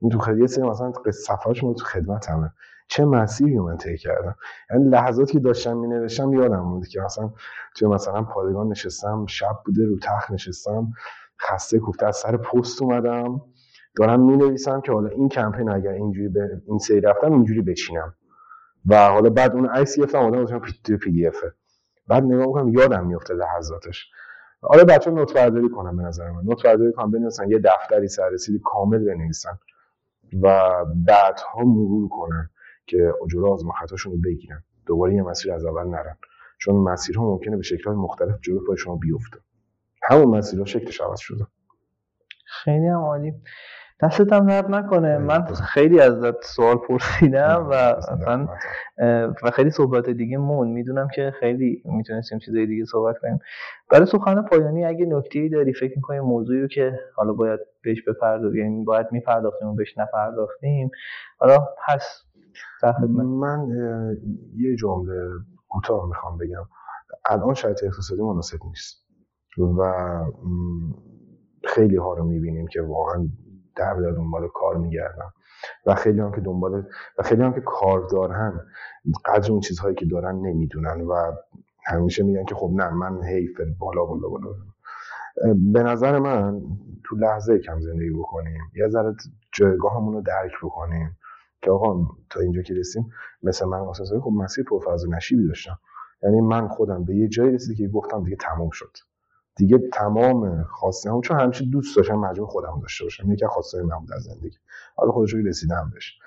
این تو خیلی سری مثلا صفحاش تو خدمت همه. چه مسیری رو من طی کردم. یعنی لحظاتی که داشتم می نوشتم یادم بود که مثلا توی مثلا پادگان نشستم شب بوده رو تخت نشستم خسته کوفته از سر پست اومدم. دارم می نویسم که حالا این کمپین اگر اینجوری به این سری رفتم اینجوری بچینم. و حالا بعد اون عکس گرفتم آدم پی, پی دی افه بعد نگاه می‌کنم یادم میفته لحظاتش. آره بچه نوت برداری کنم به نظر من. نوت برداری کنم بنویسن یه دفتری سررسیدی کامل بنویسن و بعدها مرور کنن که جلو آزما خطاشون رو بگیرن. دوباره یه مسیر از اول نرن. چون مسیرها ممکنه به شکل‌های مختلف جلو پای شما بیفته. همون مسیرها شکلش عوض شده. خیلی هم عالی. دستت هم درد نکنه. من خیلی ازت سوال پرسیدم و اصلا و خیلی صحبت دیگه مون می‌دونم که خیلی می‌تونستیم چیزای دیگه صحبت کنیم. برای سخن پایانی اگه نکته ای داری فکر می‌کنی موضوعی رو که حالا باید بهش بپردازیم یعنی باید میپرداختیم و بهش نپرداختیم حالا هست. من یه جمله کوتاه می‌خوام بگم. الان شرایط اقتصادی مناسب نیست. و خیلی ها رو می‌بینیم که واقعا در به دنبال کار میگردن و خیلی هم که دنبال و خیلی هم که کار دارن قدر اون چیزهایی که دارن نمی‌دونن و همیشه میگن که خب نه من حیف بالا بالا بالا. به نظر من تو لحظه کم زندگی بکنیم یه ذره جایگاهمون رو درک بکنیم که آقا تا اینجا که رسیم مثل من واسه خب مسیر پرفراز نشیبی داشتم. یعنی من خودم به یه جایی رسیدی که گفتم دیگه تموم شد. دیگه تمام خواسته هم چون همیشه دوست داشتم مجموع خودم داشته باشم. یکی خواسته من بود از زندگی. حالا خودش رو رسیدم بهش.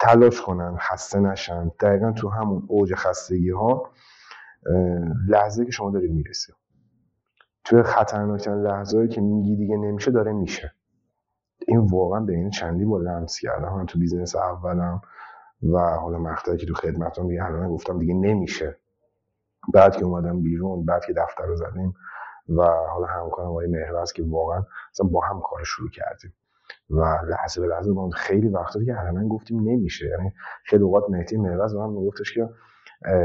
تلاش کنن خسته نشن. دقیقا تو همون اوج خستگی ها لحظه که شما دارید می‌رسی. توی خطرناکترین لحظه که میگی دیگه نمیشه داره میشه. این واقعا به این چندین بار لمس کردم. من تو بیزنس اولم و حالا مقطعی که تو خدمتم دیگه الان گفتم دیگه نمیشه. بعد که اومدم بیرون بعد که دفتر رو زدیم و حالا همکارم آقای مهرز که واقعا مثلا با هم کار شروع کردیم. و لحظه به لحظه با خیلی وقتا که علنا گفتیم نمیشه. یعنی خیلی اوقات مهدی مهرز من میگفتش که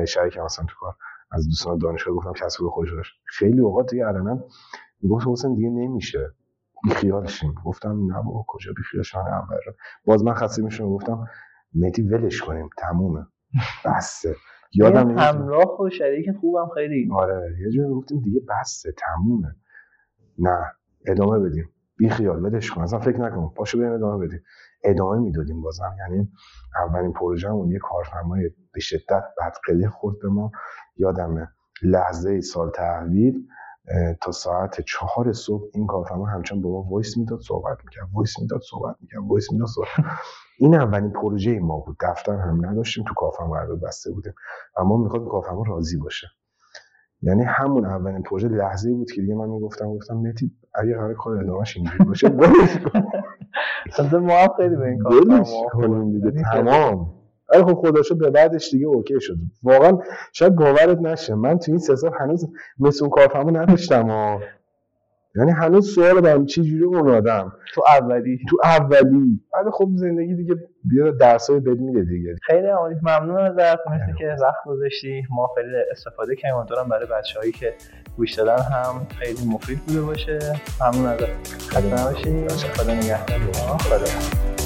شریک مثلا تو کار. از دوستان دانشگاه گفتم کسب به خودش داشت خیلی اوقات دیگه علنا می‌گفت حسین دیگه نمیشه. بی خیالشیم گفتم نه بابا کجا خیال اول باز من خسته میشم گفتم مهدی ولش کنیم. تمومه. بسه. یادم همراه و شریک خوبم خیلی. آره یه جوری گفتیم دیگه بسه تمومه. نه ادامه بدیم. بی خیال بدش کن. اصلا فکر نکن. پاشو بریم ادامه بدیم. ادامه می‌دادیم بازم. یعنی اولین پروژهمون یه کارفرمای به شدت بدقلی خورد به ما. یادمه لحظه سال تحویل تا ساعت چهار صبح این کارفرما همچنان به ما وایس می‌داد صحبت می‌کرد. وایس می‌داد صحبت می‌کرد. وایس می‌داد صحبت این اولین پروژه ما بود. دفتر هم نداشتیم با کارفرما قرار بسته بودیم. اما می‌خواد کارفرما راضی باشه. یعنی همون اولین پروژه لحظه بود که دیگه من می‌گفتم گفتم متی اگه قرار کار ادامهش اینجوری باشه ما هم خیلی به این کار دیگه. تمام. ولی خب خدا شد به بعدش دیگه اوکی شد. واقعا شاید باورت نشه. من تو این سه سال هنوز مثل اون کارفرما نداشتم و یعنی هنوز سوال دارم چه جوری اون آدم؟ تو اولی. تو اولی. ولی خب زندگی دیگه بیا درسای بد میده دیگه. خیلی عالی. ممنون ازت. مرسی که وقت گذاشتی. ما خیلی استفاده کردیم. امیدوارم برای بچه‌هایی که گوش دادن هم خیلی مفید بوده باشه. ممنون ازت. خسته نباشی. خدا نگهدار. خدا.